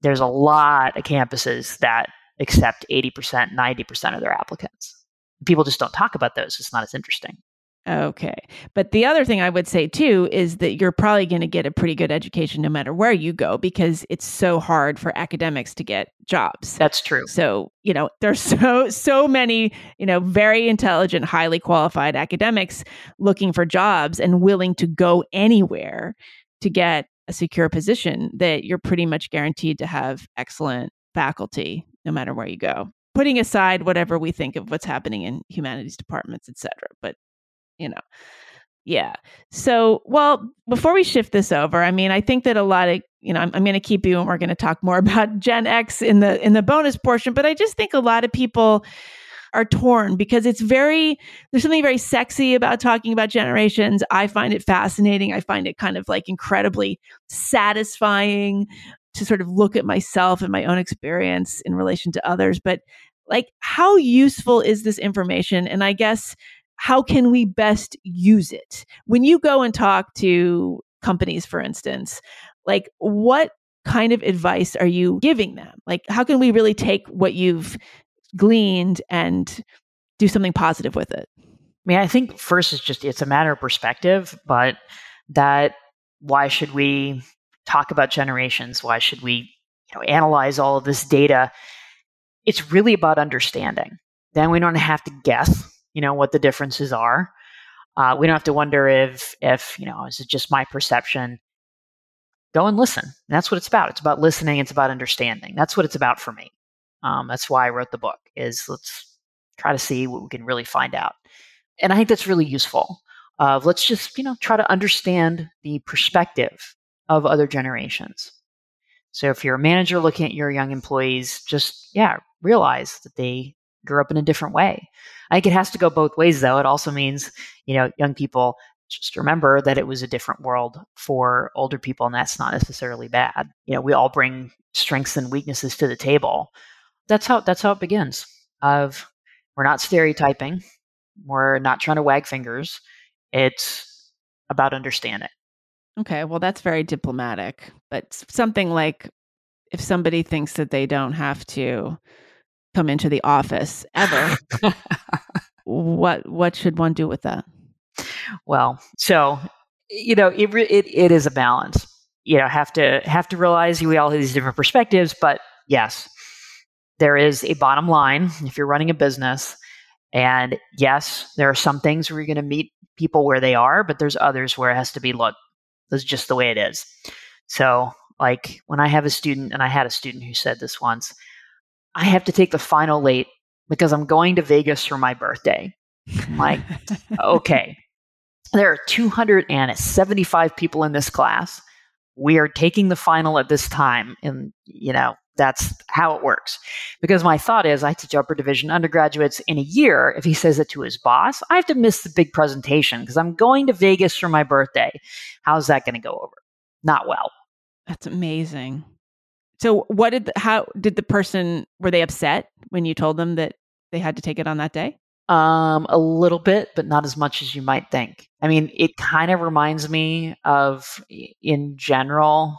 There's a lot of campuses that accept 80%, 90% of their applicants. People just don't talk about those. It's not as interesting. Okay. But the other thing I would say too is that you're probably going to get a pretty good education no matter where you go because it's so hard for academics to get jobs. That's true. So, you know, there's so so many, you know, very intelligent, highly qualified academics looking for jobs and willing to go anywhere to get a secure position that you're pretty much guaranteed to have excellent faculty no matter where you go putting aside whatever we think of what's happening in humanities departments, et cetera. But you know. Yeah. So, well, before we shift this over, I mean, I think that a lot of, you know, I'm, I'm going to keep you and we're going to talk more about Gen X in the in the bonus portion, but I just think a lot of people are torn because it's very there's something very sexy about talking about generations. I find it fascinating. I find it kind of like incredibly satisfying to sort of look at myself and my own experience in relation to others, but like how useful is this information? And I guess how can we best use it? When you go and talk to companies, for instance, like what kind of advice are you giving them? Like, how can we really take what you've gleaned and do something positive with it? I mean, I think first it's just it's a matter of perspective, but that why should we talk about generations? Why should we, you know, analyze all of this data? It's really about understanding. Then we don't have to guess you know what the differences are. Uh, we don't have to wonder if if you know is it just my perception. Go and listen. And that's what it's about. It's about listening. It's about understanding. That's what it's about for me. Um, that's why I wrote the book. Is let's try to see what we can really find out. And I think that's really useful. Uh, let's just you know try to understand the perspective of other generations. So if you're a manager looking at your young employees, just yeah, realize that they grew up in a different way. I think it has to go both ways, though. It also means, you know, young people just remember that it was a different world for older people, and that's not necessarily bad. You know, we all bring strengths and weaknesses to the table. That's how that's how it begins. Of we're not stereotyping, we're not trying to wag fingers. It's about understanding. Okay, well, that's very diplomatic, but something like if somebody thinks that they don't have to come into the office ever. what what should one do with that? Well, so you know, it, it it is a balance. You know, have to have to realize we all have these different perspectives, but yes, there is a bottom line if you're running a business. And yes, there are some things where you're going to meet people where they are, but there's others where it has to be look, this is just the way it is. So, like when I have a student, and I had a student who said this once, I have to take the final late because I'm going to Vegas for my birthday. I'm like, okay, there are 275 people in this class. We are taking the final at this time. And, you know, that's how it works. Because my thought is, I teach upper division undergraduates in a year. If he says it to his boss, I have to miss the big presentation because I'm going to Vegas for my birthday. How's that going to go over? Not well. That's amazing. So what did the, how did the person were they upset when you told them that they had to take it on that day? Um, a little bit, but not as much as you might think. I mean, it kind of reminds me of in general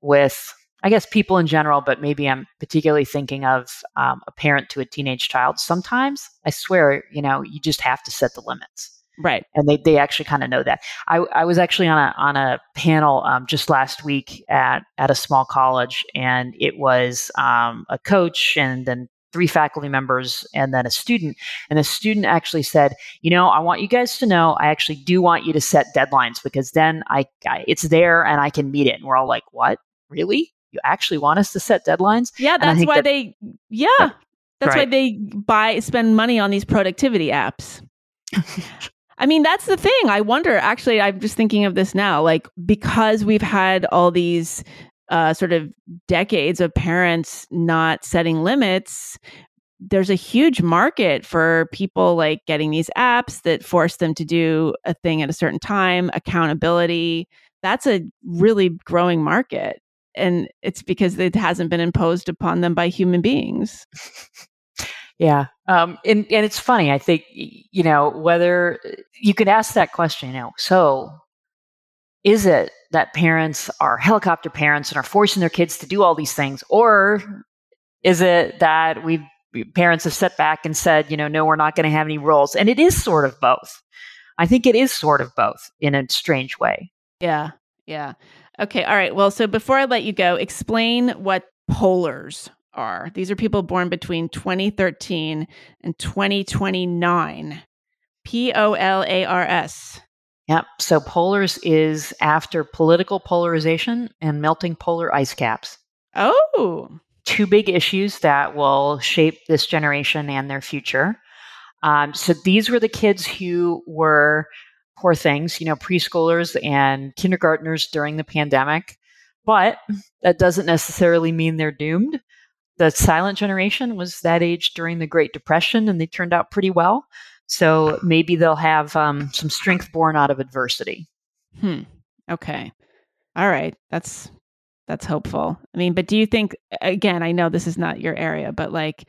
with I guess people in general, but maybe I'm particularly thinking of um, a parent to a teenage child. Sometimes I swear, you know, you just have to set the limits. Right. And they, they actually kind of know that. I, I was actually on a on a panel um, just last week at at a small college, and it was um, a coach and then three faculty members and then a student. And the student actually said, "You know, I want you guys to know I actually do want you to set deadlines because then I, I it's there and I can meet it." And we're all like, "What? Really?" You actually want us to set deadlines? Yeah, that's why that, they yeah, that's right. why they buy spend money on these productivity apps. I mean, that's the thing. I wonder, actually, I'm just thinking of this now. Like, because we've had all these uh, sort of decades of parents not setting limits, there's a huge market for people like getting these apps that force them to do a thing at a certain time, accountability. That's a really growing market. And it's because it hasn't been imposed upon them by human beings. Yeah. Um, and, and it's funny. I think, you know, whether you could ask that question, you know, so is it that parents are helicopter parents and are forcing their kids to do all these things? Or is it that we parents have set back and said, you know, no, we're not going to have any roles? And it is sort of both. I think it is sort of both in a strange way. Yeah. Yeah. Okay. All right. Well, so before I let you go, explain what polars are. These are people born between 2013 and 2029. P O L A R S. Yep. So polars is after political polarization and melting polar ice caps. Oh. Two big issues that will shape this generation and their future. Um, so these were the kids who were poor things, you know, preschoolers and kindergartners during the pandemic. But that doesn't necessarily mean they're doomed the silent generation was that age during the Great Depression, and they turned out pretty well. So maybe they'll have um, some strength born out of adversity. Hmm. Okay. All right. That's that's hopeful. I mean, but do you think again? I know this is not your area, but like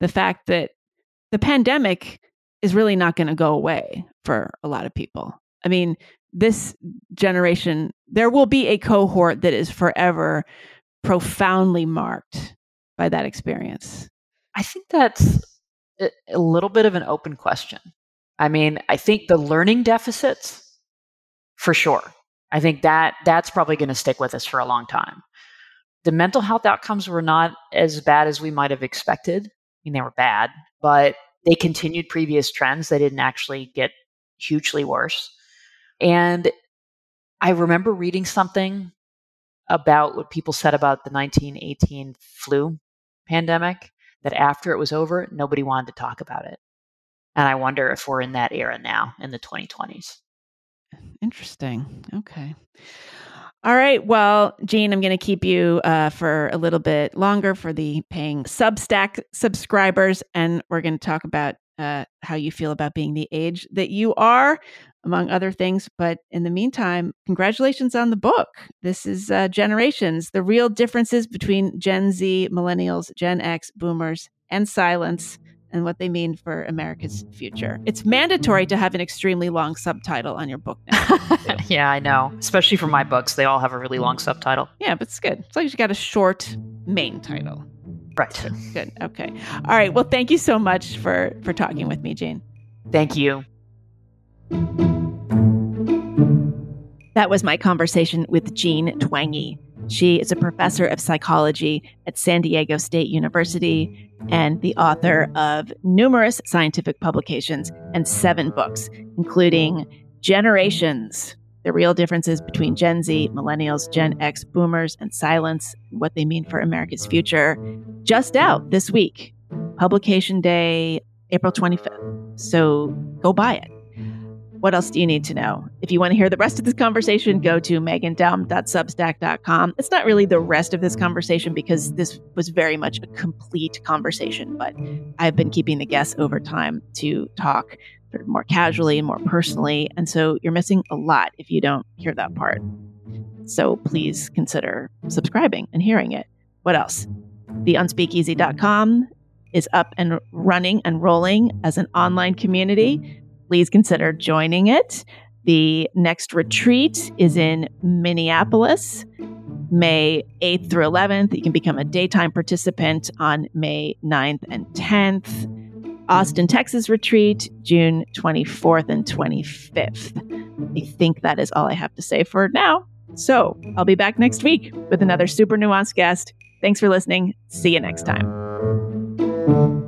the fact that the pandemic is really not going to go away for a lot of people. I mean, this generation, there will be a cohort that is forever profoundly marked by that experience? I think that's a little bit of an open question. I mean, I think the learning deficits, for sure. I think that that's probably going to stick with us for a long time. The mental health outcomes were not as bad as we might have expected. I mean, they were bad, but they continued previous trends. They didn't actually get hugely worse. And I remember reading something about what people said about the 1918 flu pandemic that after it was over, nobody wanted to talk about it. And I wonder if we're in that era now in the 2020s. Interesting. Okay. All right. Well, Jean, I'm going to keep you uh, for a little bit longer for the paying Substack subscribers. And we're going to talk about uh, how you feel about being the age that you are among other things. But in the meantime, congratulations on the book. This is uh, Generations The Real Differences Between Gen Z, Millennials, Gen X, Boomers, and Silents, and what they mean for America's future. It's mandatory to have an extremely long subtitle on your book now. yeah, I know. Especially for my books, they all have a really long subtitle. Yeah, but it's good. It's like you got a short main title. Right. Good. Okay. All right. Well, thank you so much for for talking with me, Jane. Thank you. That was my conversation with Jean Twenge. She is a professor of psychology at San Diego State University and the author of numerous scientific publications and seven books, including Generations The Real Differences Between Gen Z, Millennials, Gen X, Boomers, and Silents, What They Mean for America's Future, just out this week. Publication day, April 25th. So go buy it. What else do you need to know? If you want to hear the rest of this conversation, go to meghandaum.substack.com. It's not really the rest of this conversation because this was very much a complete conversation, but I've been keeping the guests over time to talk more casually and more personally. And so you're missing a lot if you don't hear that part. So please consider subscribing and hearing it. What else? TheUnspeakeasy.com is up and running and rolling as an online community please consider joining it. The next retreat is in Minneapolis, May 8th through 11th. You can become a daytime participant on May 9th and 10th. Austin, Texas retreat, June 24th and 25th. I think that is all I have to say for now. So I'll be back next week with another super nuanced guest. Thanks for listening. See you next time.